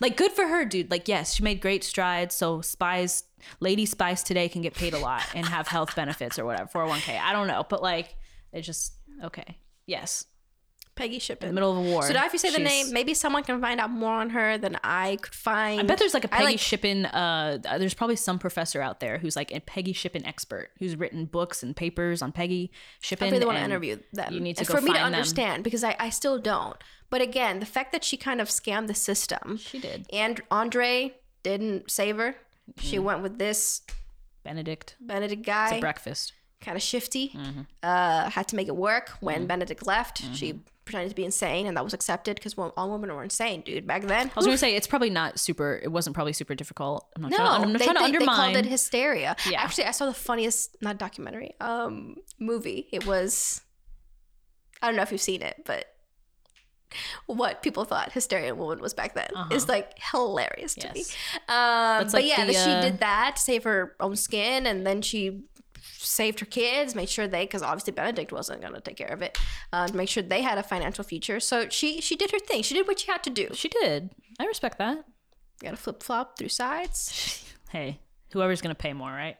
Like good for her, dude. Like yes, she made great strides. So spies, lady Spice today can get paid a lot and have health benefits or whatever, 401k. I don't know, but like it's just okay. Yes, Peggy Shippen. in the middle of a war. So now if you say the name, maybe someone can find out more on her than I could find. I bet there's like a Peggy like- Shippen. Uh, there's probably some professor out there who's like a Peggy Shippen expert who's written books and papers on Peggy Shippen. I really want to interview them. You need to and go for me to find them. understand because I, I still don't. But again, the fact that she kind of scammed the system. She did. And Andre didn't save her. She Mm-hmm. went with this Benedict. Benedict It's guy, a breakfast. kind of shifty. Mm-hmm. Uh, had to make it work. When Benedict left, she pretended to be insane, and that was accepted because all women were insane, dude. Back then, I was gonna (laughs) say it's probably not super. It wasn't probably super difficult. I'm not no, trying. I'm not they, trying to they, they undermine. called it hysteria. Yeah. Actually, I saw the funniest not documentary um movie. It was I don't know if you've seen it, but what people thought hysteria woman was back then is like hilarious to me. Uh-huh. Um, but like yeah, the, that she uh, did that to save her own skin, and then she saved her kids, made sure they, because obviously Benedict wasn't gonna take care of it, uh, to make sure they had a financial future. So she she did her thing. She did what she had to do. she did. I respect that. Got to flip flop through sides. (laughs) Hey, whoever's gonna pay more, right?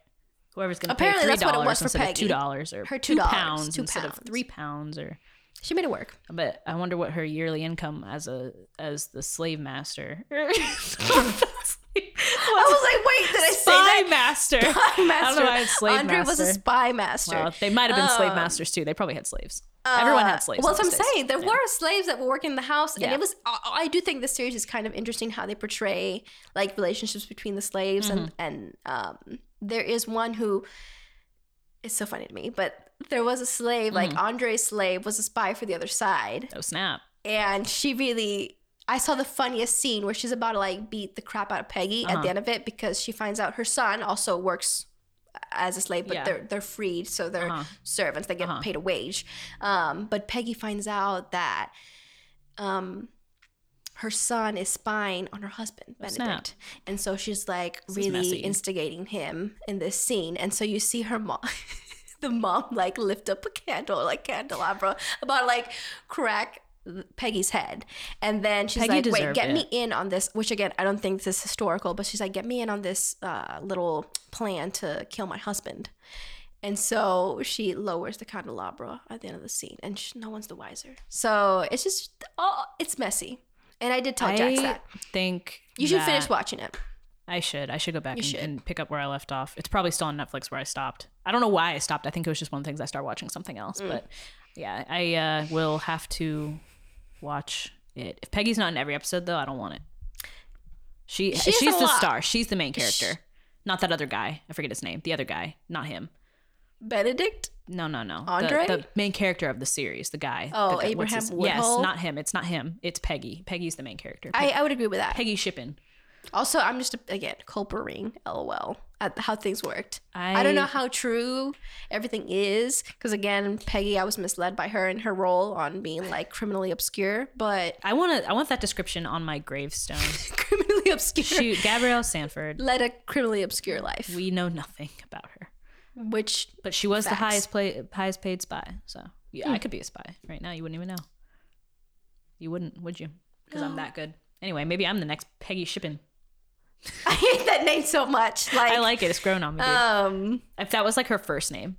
Whoever's gonna Apparently pay that's three what it dollars was for instead of two dollars or Her two $2, pounds two instead of three pounds or. She made it work. But I wonder what her yearly income as a as the slave master. (laughs) (laughs) I was like, wait, did I say spy that? master. (laughs) Spy I don't master. know why it's slave Andre master. was a spy master. well, they might have been slave Um, masters too. They probably had slaves. Everyone Uh, had slaves. Well, in that's what I'm days. saying. There Yeah. were slaves that were working in the house, and Yeah. it was. I, I do think this series is kind of interesting how they portray like relationships between the slaves, Mm-hmm. and and um, there is one who is so funny to me, but there was a slave, like Mm-hmm. Andre's slave, was a spy for the other side, Oh snap! and she really. I saw the funniest scene where she's about to like beat the crap out of Peggy at Uh-huh. the end of it because she finds out her son also works as a slave, but Yeah. they're they're freed, so they're Uh-huh. servants. They get Uh-huh. paid a wage. Um, but Peggy finds out that um, her son is spying on her husband, Oh, snap. Benedict, and so she's like is really instigating him in this scene. And so you see her mom. (laughs) The mom like lift up a candle, like candelabra, about like crack Peggy's head, and then she's Peggy like, "Wait, get it. me in on this." Which again, I don't think this is historical, but she's like, "Get me in on this uh, little plan to kill my husband." And so she lowers the candelabra at the end of the scene, and sh no one's the wiser. So it's just, oh, it's messy. And I did tell Jax I that. think You should finish watching it. I should. I should go back and, should. and pick up where I left off. It's probably still on Netflix where I stopped. I don't know why I stopped. I think it was just one of the things I started watching something else. Mm. But yeah, I uh, will have to watch it. If Peggy's not in every episode, though, I don't want it. She, She she's the lot. star. She's the main character. Not that other guy. I forget his name. The other guy, not him. Benedict? No, no, no. Andre? the, main character of the series, the guy. Oh, the Abraham his- Yes, not him. It's not him. It's Peggy. Peggy's the main character. I, I would agree with that. Peggy Shippen. Also, I'm just, again, culpering, lol, at how things worked. I, don't know how true everything is, because again, Peggy, I was misled by her and her role on being like criminally obscure, but I want to. I want that description on my gravestone. (laughs) criminally obscure. Shoot, Gabrielle Sanford. led a criminally obscure life, We know nothing about her, which but she was the highest play, highest paid spy. So yeah, I hmm. could be a spy right now. You wouldn't even know. You wouldn't, would you? Because I'm that good. Anyway, maybe I'm the next Peggy Shippen. (laughs) I hate that name so much. Like, I like it. It's grown on me. Dude. um, if that was like her first name,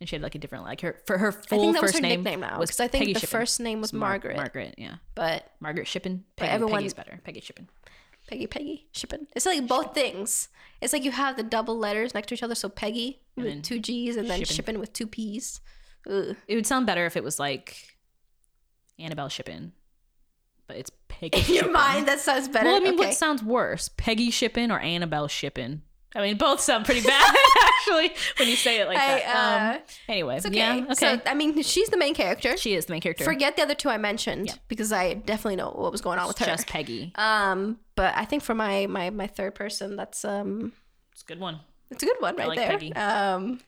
and she had like a different like her for her I full think that was first her name nickname now, was because I think Peggy the Shippen. first name was Mar- Margaret, Margaret, yeah. but Margaret Shippen. Peggy, everyone- Peggy's better. Peggy Shippen. Peggy, Peggy, Shippen. It's like both things. It's like you have the double letters next to each other, so Peggy And with two G's and then Shippen. Shippen with two P's. Ugh. It would sound better if it was like Annabelle Shippen, but it's Peggy. In your mind, that sounds better. Well, I mean, okay. what sounds worse, Peggy Shippen or Annabelle Shippen? I mean, both sound pretty bad (laughs) actually when you say it like I, that. uh, um, anyway, It's okay. yeah, okay. So, I mean, she's the main character. she is the main character. Forget the other two I mentioned Yeah. because I definitely know what was going on with her. just Peggy. Um, but I think for my my my third person, that's um, It's a good one. it's a good one right like there. Peggy. Um,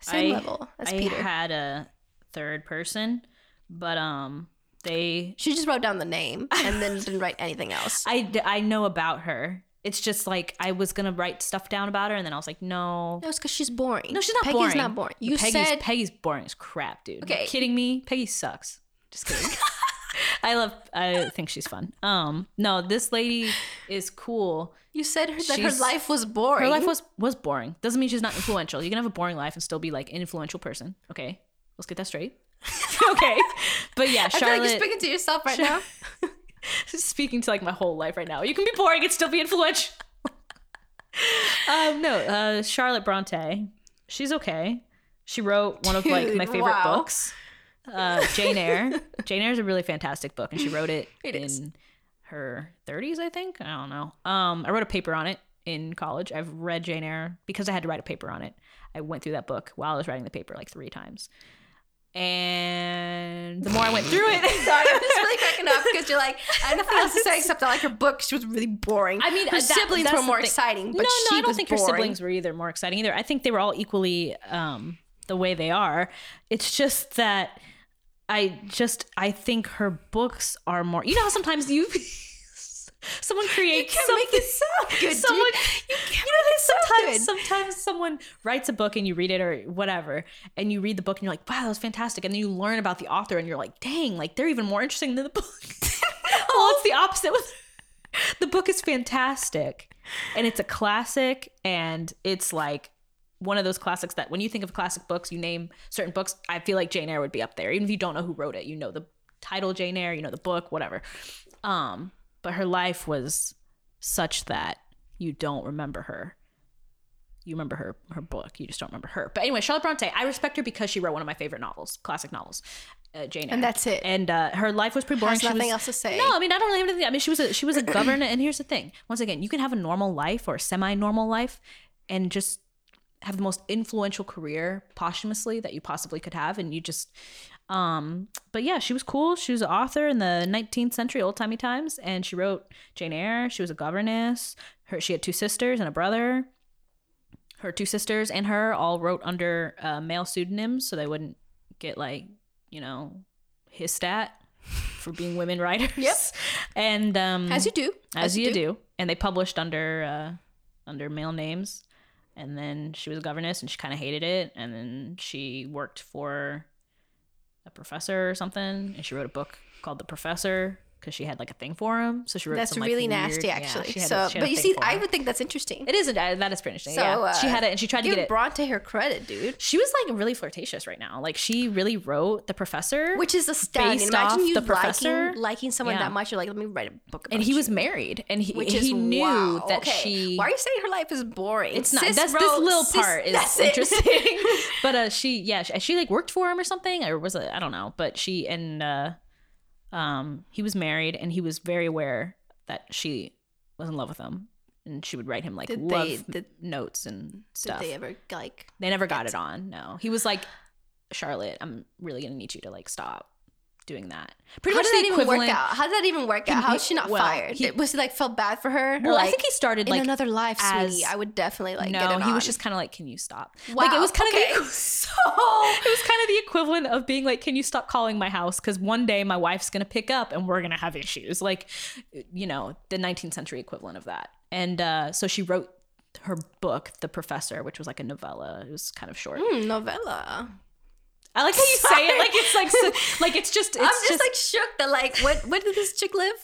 same I- level as I Peter. had a third person, but um, they she just wrote down the name and then didn't write anything else. (laughs) I I know about her. It's just like I was gonna write stuff down about her, and then I was like, no, No, it's because she's boring. no, she's not Peggy's boring. not boring. You Peggy's, said Peggy's boring as crap, dude. Okay. You kidding me? Peggy sucks. Just kidding. (laughs) (laughs) I love. I think she's fun. Um, no, this lady is cool. you said her, that her life was boring. Her life was was boring. Doesn't mean she's not influential. You can have a boring life and still be like an influential person. Okay, let's get that straight. (laughs) okay, but yeah, I feel like Charlotte. you're speaking to yourself right now. (laughs) speaking to like my whole life right now. You can be boring and still be influential. (laughs) um, no, uh, Charlotte Bronte. She's okay. She wrote one of like my favorite wow. books, uh, Jane Eyre. Jane Eyre is a really fantastic book, and she wrote it, It in is. her 30s, I think. I don't know. Um, I wrote a paper on it in college. I've read Jane Eyre because I had to write a paper on it. I went through that book while I was writing the paper like three times. And the more I went through it, (laughs) Sorry, I'm just really (laughs) cracking up because you're like, I have nothing else to say except that like her book, she was really boring. I mean, her that- siblings were more thing. exciting, but no, no, I don't think boring. her siblings were either more exciting either. I think they were all equally um, the way they are. It's just that I just I think her books are more. You know how sometimes you. (laughs) Someone creates can't something. make it sound good, someone, dude. you, can't (laughs) you know, make it sometimes, good. sometimes someone writes a book and you read it or whatever, and you read the book and you're like, wow, that was fantastic. And then you learn about the author and you're like, dang, like they're even more interesting than the book. (laughs) well, it's the opposite with (laughs) the book is fantastic and it's a classic and it's like one of those classics that when you think of classic books you name certain books i feel like jane eyre would be up there even if you don't know who wrote it you know the title jane eyre you know the book whatever um but her life was such that you don't remember her you remember her her book you just don't remember her but anyway charlotte bronte i respect her because she wrote one of my favorite novels classic novels uh, jane eyre And that's it. and uh, her life was pretty boring Has She nothing was- else to say. no, I mean I don't really have anything. I mean she was a she was a governor, and here's the thing. Once again, you can have a normal life or a semi-normal life, and just have the most influential career posthumously that you possibly could have, and you just. Um, but yeah, she was cool. She was an author in the 19th century, old timey times, and she wrote Jane Eyre. She was a governess. Her she had two sisters and a brother. Her two sisters and her all wrote under uh, male pseudonyms, so they wouldn't get like you know hissed at for being women writers. Yep. And um, As you do. as, you do. and they published under uh, under male names. And then she was a governess, and she kind of hated it. And then she worked for a professor or something, and she wrote a book called The Professor because she had like a thing for him. So she wrote That's some, like, really weird- nasty, actually. a- so, a but you see, I him. would think that's interesting. It is a, that is pretty interesting. So, yeah, uh, she had it, and she tried to get it. Bronte her credit, dude. She was like really flirtatious right now. Like she really wrote The Professor, Which is astounding. Based Imagine you The Professor. liking, liking someone Yeah. that much. You're like, let me write a book about and he you. was married, and he Which he is knew wow. that okay. she. Why are you saying her life is boring? It's not. Sis that's this wrote- little sis- part is interesting. (laughs) but uh, she, yeah, she, she like worked for him or something, or was it? I don't know. But she and uh, um, he was married, and he was very aware that she was in love with him, and she would write him like Did love they- did- notes and stuff. Did they ever like? They never got it on. No, he was like, Charlotte, I'm really gonna need you to like stop doing that. Pretty How much did the that even work out? How did that even work out? How is she not well, fired? he- was he like felt bad for her? Well, I think he started in like another life, as- sweetie. I would definitely like. no, he was just kind of like, "Can you stop?" Wow, Like it was kind okay. of (laughs) the, so. it was kind of the equivalent of being like, "Can you stop calling my house?" Because one day my wife's gonna pick up and we're gonna have issues. Like, you know, the 19th century equivalent of that. And uh, so she wrote her book, The Professor, which was like a novella. It was kind of short. Hmm, novella. I like how you (laughs) say it, like it's like so, like it's just it's I'm just, just, like shook that like what when did this chick live?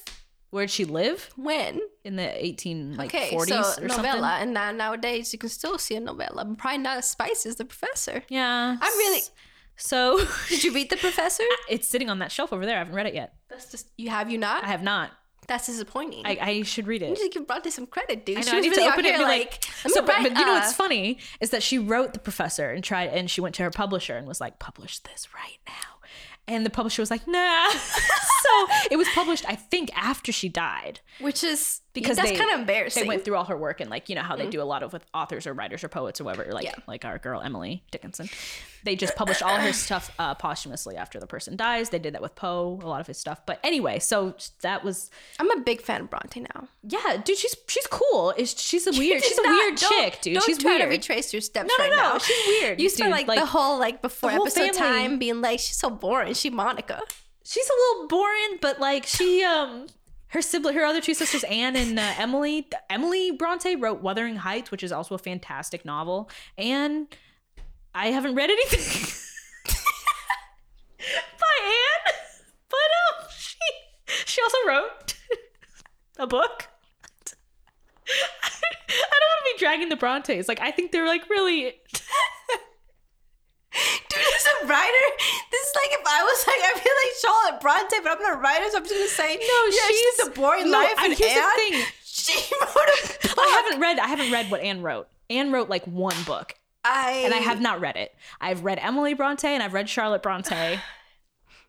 where'd she live When? in the 18 like Okay, 40s so or novella, something. and now nowadays you can still see a novella, but probably not as spicy as the professor. Yeah, I'm really. so. Did you read the (laughs) professor? it's sitting on that shelf over there. I haven't read it yet. That's just you have you not. I have not. That's disappointing. I, I should read it. you need to give Bronte some credit, dude. I She know, I need really to open it and be like, like, so, but, you know what's funny is that she wrote the professor and tried, and she went to her publisher and was like, publish this right now. And the publisher was like, nah. (laughs) so it was published, I think, after she died. which is because that's kind of embarrassing. They went through all her work and like you know how they do a lot of with authors or writers or poets or whatever, like Yeah. like our girl Emily Dickinson. They just published all her stuff uh, posthumously after the person dies. They did that with Poe, a lot of his stuff. But anyway, so that was I'm a big fan of Bronte now. yeah, dude. She's she's cool. Is she's a weird she's a Not- weird chick, dude. Don't she's try weird. to retrace your steps No, no, right no, now. she's weird, You spent like, Like, the whole like before episode family- time being like, she's so boring. She Monica. she's a little boring, but like she um her sibling her other two sisters Anne and uh, Emily Emily Bronte wrote Wuthering Heights, which is also a fantastic novel, and I haven't read anything (laughs) by Anne, but um she she also wrote a book. (laughs) I don't want to be dragging the Brontes. Like I think they're like really (laughs) (laughs) Dude, as a writer, this is like if I was like, I feel like Charlotte Bronte, but I'm not a writer, so I'm just gonna say, No, yeah, she's- she's a boring no, life. And here's the thing. (laughs) she wrote a book. (laughs) I haven't read I haven't read what Anne wrote. Anne wrote like one book. I and I have not read it. I've read Emily Bronte and I've read Charlotte Bronte. (sighs)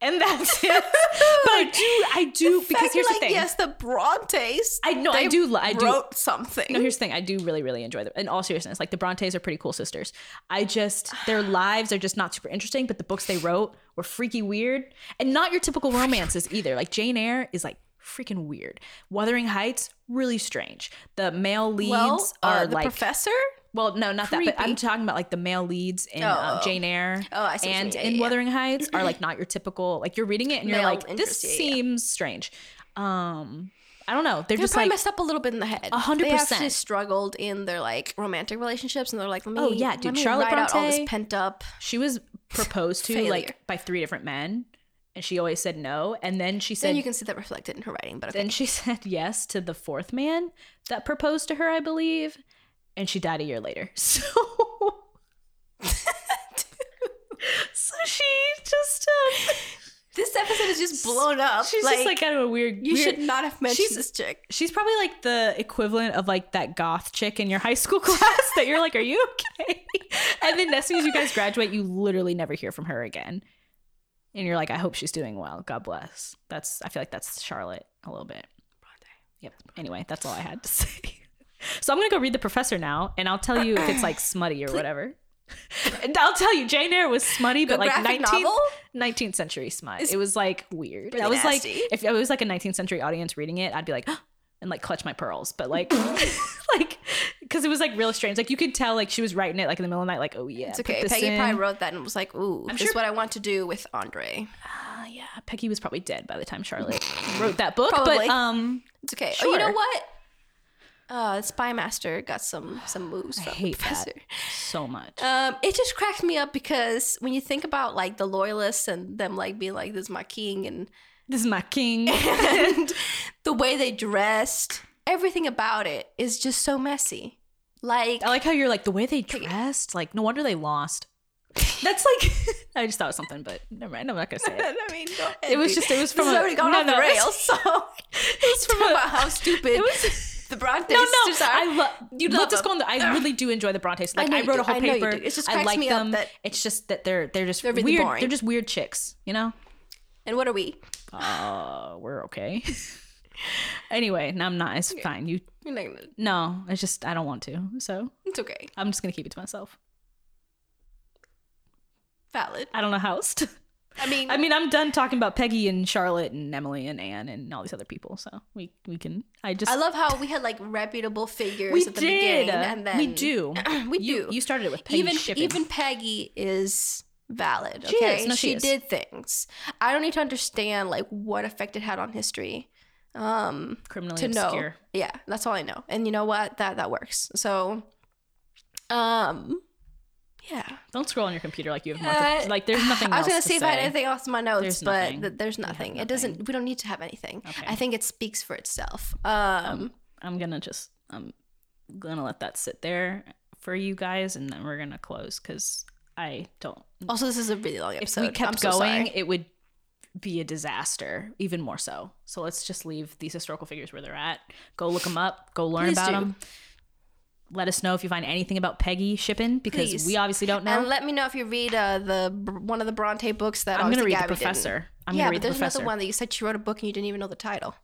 and that's (laughs) it. but I do, I do because Fact, here's like, the thing. Yes, the Brontes. I know, I do I do- wrote something. No, here's the thing. I do really, really enjoy them. In all seriousness, like the Brontes are pretty cool sisters. I just their (sighs) lives are just not super interesting, but the books they wrote were freaky weird, and not your typical romances either. Like Jane Eyre is like freaking weird. Wuthering Heights really strange. The male leads well, uh, are the like professor. Well, no, not that, but I'm talking about like the male leads in Oh, um, oh. Jane Eyre Oh, I see and. Yeah, in yeah. Wuthering Heights are like (clears throat) not your typical like you're reading it and you're like this interest, yeah, yeah. seems strange. Um, I don't know. They're They're just probably like messed up a little bit in the head. A hundred They percent. struggled in their like romantic relationships, and they're like, "Let me, Oh, yeah, dude, Charlotte out all this Bronte- pent up." she was proposed to like by three different men and she always said no and then she Then said you can see that reflected in her writing. But okay. then she (laughs) said yes to the fourth man that proposed to her i believe and she died a year later. (laughs) So (laughs) so she just um, this episode is just blown up. she's like, just like kind of a weird you weird- should not have mentioned she's- this chick. she's probably like the equivalent of like that goth chick in your (laughs) high school class that you're like are you okay? And then as soon as you guys graduate you literally never hear from her again. And you're like i hope she's doing well. God bless. That's i feel like that's charlotte a little bit. Yep. Anyway that's all i had to say (laughs) so i'm gonna go read the professor now and i'll tell you if it's like smutty or whatever and i'll tell you jane eyre was smutty but like 19th, 19th century smut it was like weird Really i was like if it was like a 19th century audience reading it i'd be like (gasps) and like clutch my pearls but like (laughs) (laughs) like because it was like real strange like you could tell like she was writing it like in the middle of the night like oh yeah It's okay. Peggy in. probably wrote that and was like, "Ooh, this sure- is what I want to do with Andre." Ah, yeah peggy was probably dead by the time charlotte wrote that book Probably. but um It's okay. Oh, you know what? Uh, Spy Master got some some moves i from hate the professor. that so much Um, it just cracks me up because when you think about like the loyalists and them like being like, "This is my king," and this is my king (laughs) and (laughs) the way they dressed, everything about it is just so messy. Like, i like how you're like the way they dressed like no wonder they lost that's like (laughs) i just thought of something but never mind i'm not gonna say it I mean, go ahead, It was dude. just- it was from this a- already gone no, off no, the rails. So it's from about how stupid it was the Brontes No, no, are. I love. You love this go on. The, I really do enjoy the Brontes. Like know I, wrote do. a whole I paper. do. It just I cracks like me up them. that- it's just that they're they're just They're really weird. boring. They're just weird chicks. You know. And what are we? Uh, we're okay. (laughs) anyway, no, I'm not. It's fine. You You're not gonna- no. It's just I don't want to. So It's okay. I'm just gonna keep it to myself. Valid. I don't know how else. to- I mean, I mean, I'm done talking about Peggy and Charlotte and Emily and Anne and all these other people. So we we can. I just I love how we had like reputable figures we at the did. beginning, and then we do. (clears throat) we You- do. You started it with Peggy even even Peggy is valid. She Okay, is. No, she is. did things. I don't need to understand like what effect it had on history. Um, criminally to know. obscure. Yeah, that's all I know. And you know what? That that works. So, um, yeah. Don't scroll on your computer like you have more. Uh, to, like there's nothing. (sighs) I was gonna to see if I had anything else in my notes, There's but nothing. th- there's have nothing. It doesn't. We don't need to have anything. Okay. I think it speaks for itself. Um, I'm gonna just I'm gonna let that sit there for you guys, and then we're gonna close because I don't. also, this is a really long episode. If we kept so going, sorry. it would be a disaster, even more so. So let's just leave these historical figures where they're at. Go look them up. Go learn Please about do. them. Let us know if you find anything about Peggy Shippen because Please. we obviously don't know. And let me know if you read uh, the one of the Bronte books that I'm gonna obviously read the Gabby didn't. professor. I'm yeah, gonna read but the there's professor. another one that you said she wrote a book and you didn't even know the title.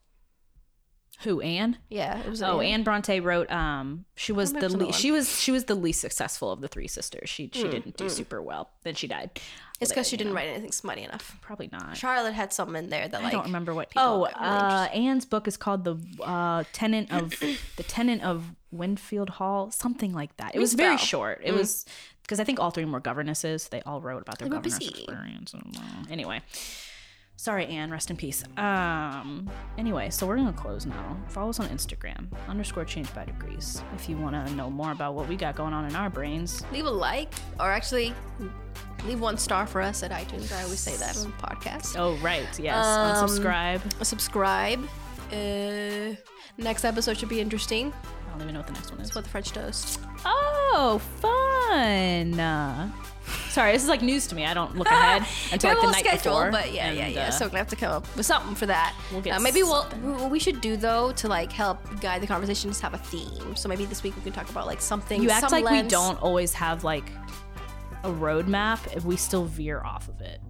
Who Anne? Yeah, it was. Oh, Anne. Anne Bronte wrote. Um, she was the le- she was she was the least successful of the three sisters. She she didn't do super well. Then she died. It's because she didn't know, write anything smutty enough. Probably not. Charlotte had something in there that like I don't remember what. people Oh, really uh, Anne's book is called the uh, Tenant of the Tenant of Winfield Hall, something like that. It was very Rings a bell. short. It was because I think all three were governesses. They all wrote about their governess experience. and, uh, Anyway, sorry, Anne. Rest in peace. Um. Anyway, so we're gonna close now. Follow us on Instagram underscore change by degrees if you want to know more about what we got going on in our brains. leave a like or actually leave one star for us at iTunes. I always say that on the podcast. Oh right, yes. Um, Unsubscribe. Subscribe. Uh, next episode should be interesting. I don't even know what the next one is. What the French toast. Oh, fun! Uh, sorry, this is like news to me. I don't look ahead until like the night schedule, before. but yeah, yeah, and, yeah. uh, so we're gonna have to come up with something for that. We'll get uh, maybe we'll what we should do though to like help guide the conversation is have a theme. So maybe this week we can talk about like something. you act some like we don't always have like a roadmap if we still veer off of it.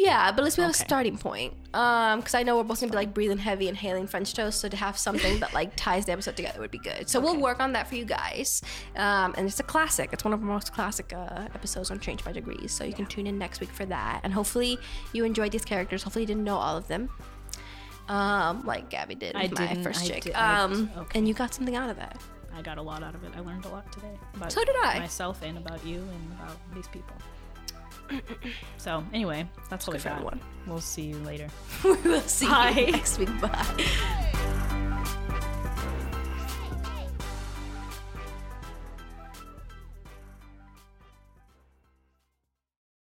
Yeah, but at least we have Okay. a starting point. Um, because I know we're both gonna be like breathing heavy and hailing French toast, so to have something that like ties the episode together would be good. So we'll work on that for you guys. Um, and it's a classic. It's one of our most classic uh, episodes on Change by Degrees. So you can tune in next week for that. And hopefully you enjoyed these characters. Hopefully you didn't know all of them. Um, like Gabby did I my first I chick. did- um, okay. and you got something out of that. I got a lot out of it. I learned a lot today about So did I. myself and about you and about these people. (clears throat) so anyway, that's what we got. everyone. We'll see you later. (laughs) we'll see Bye. you next week. Bye. (laughs)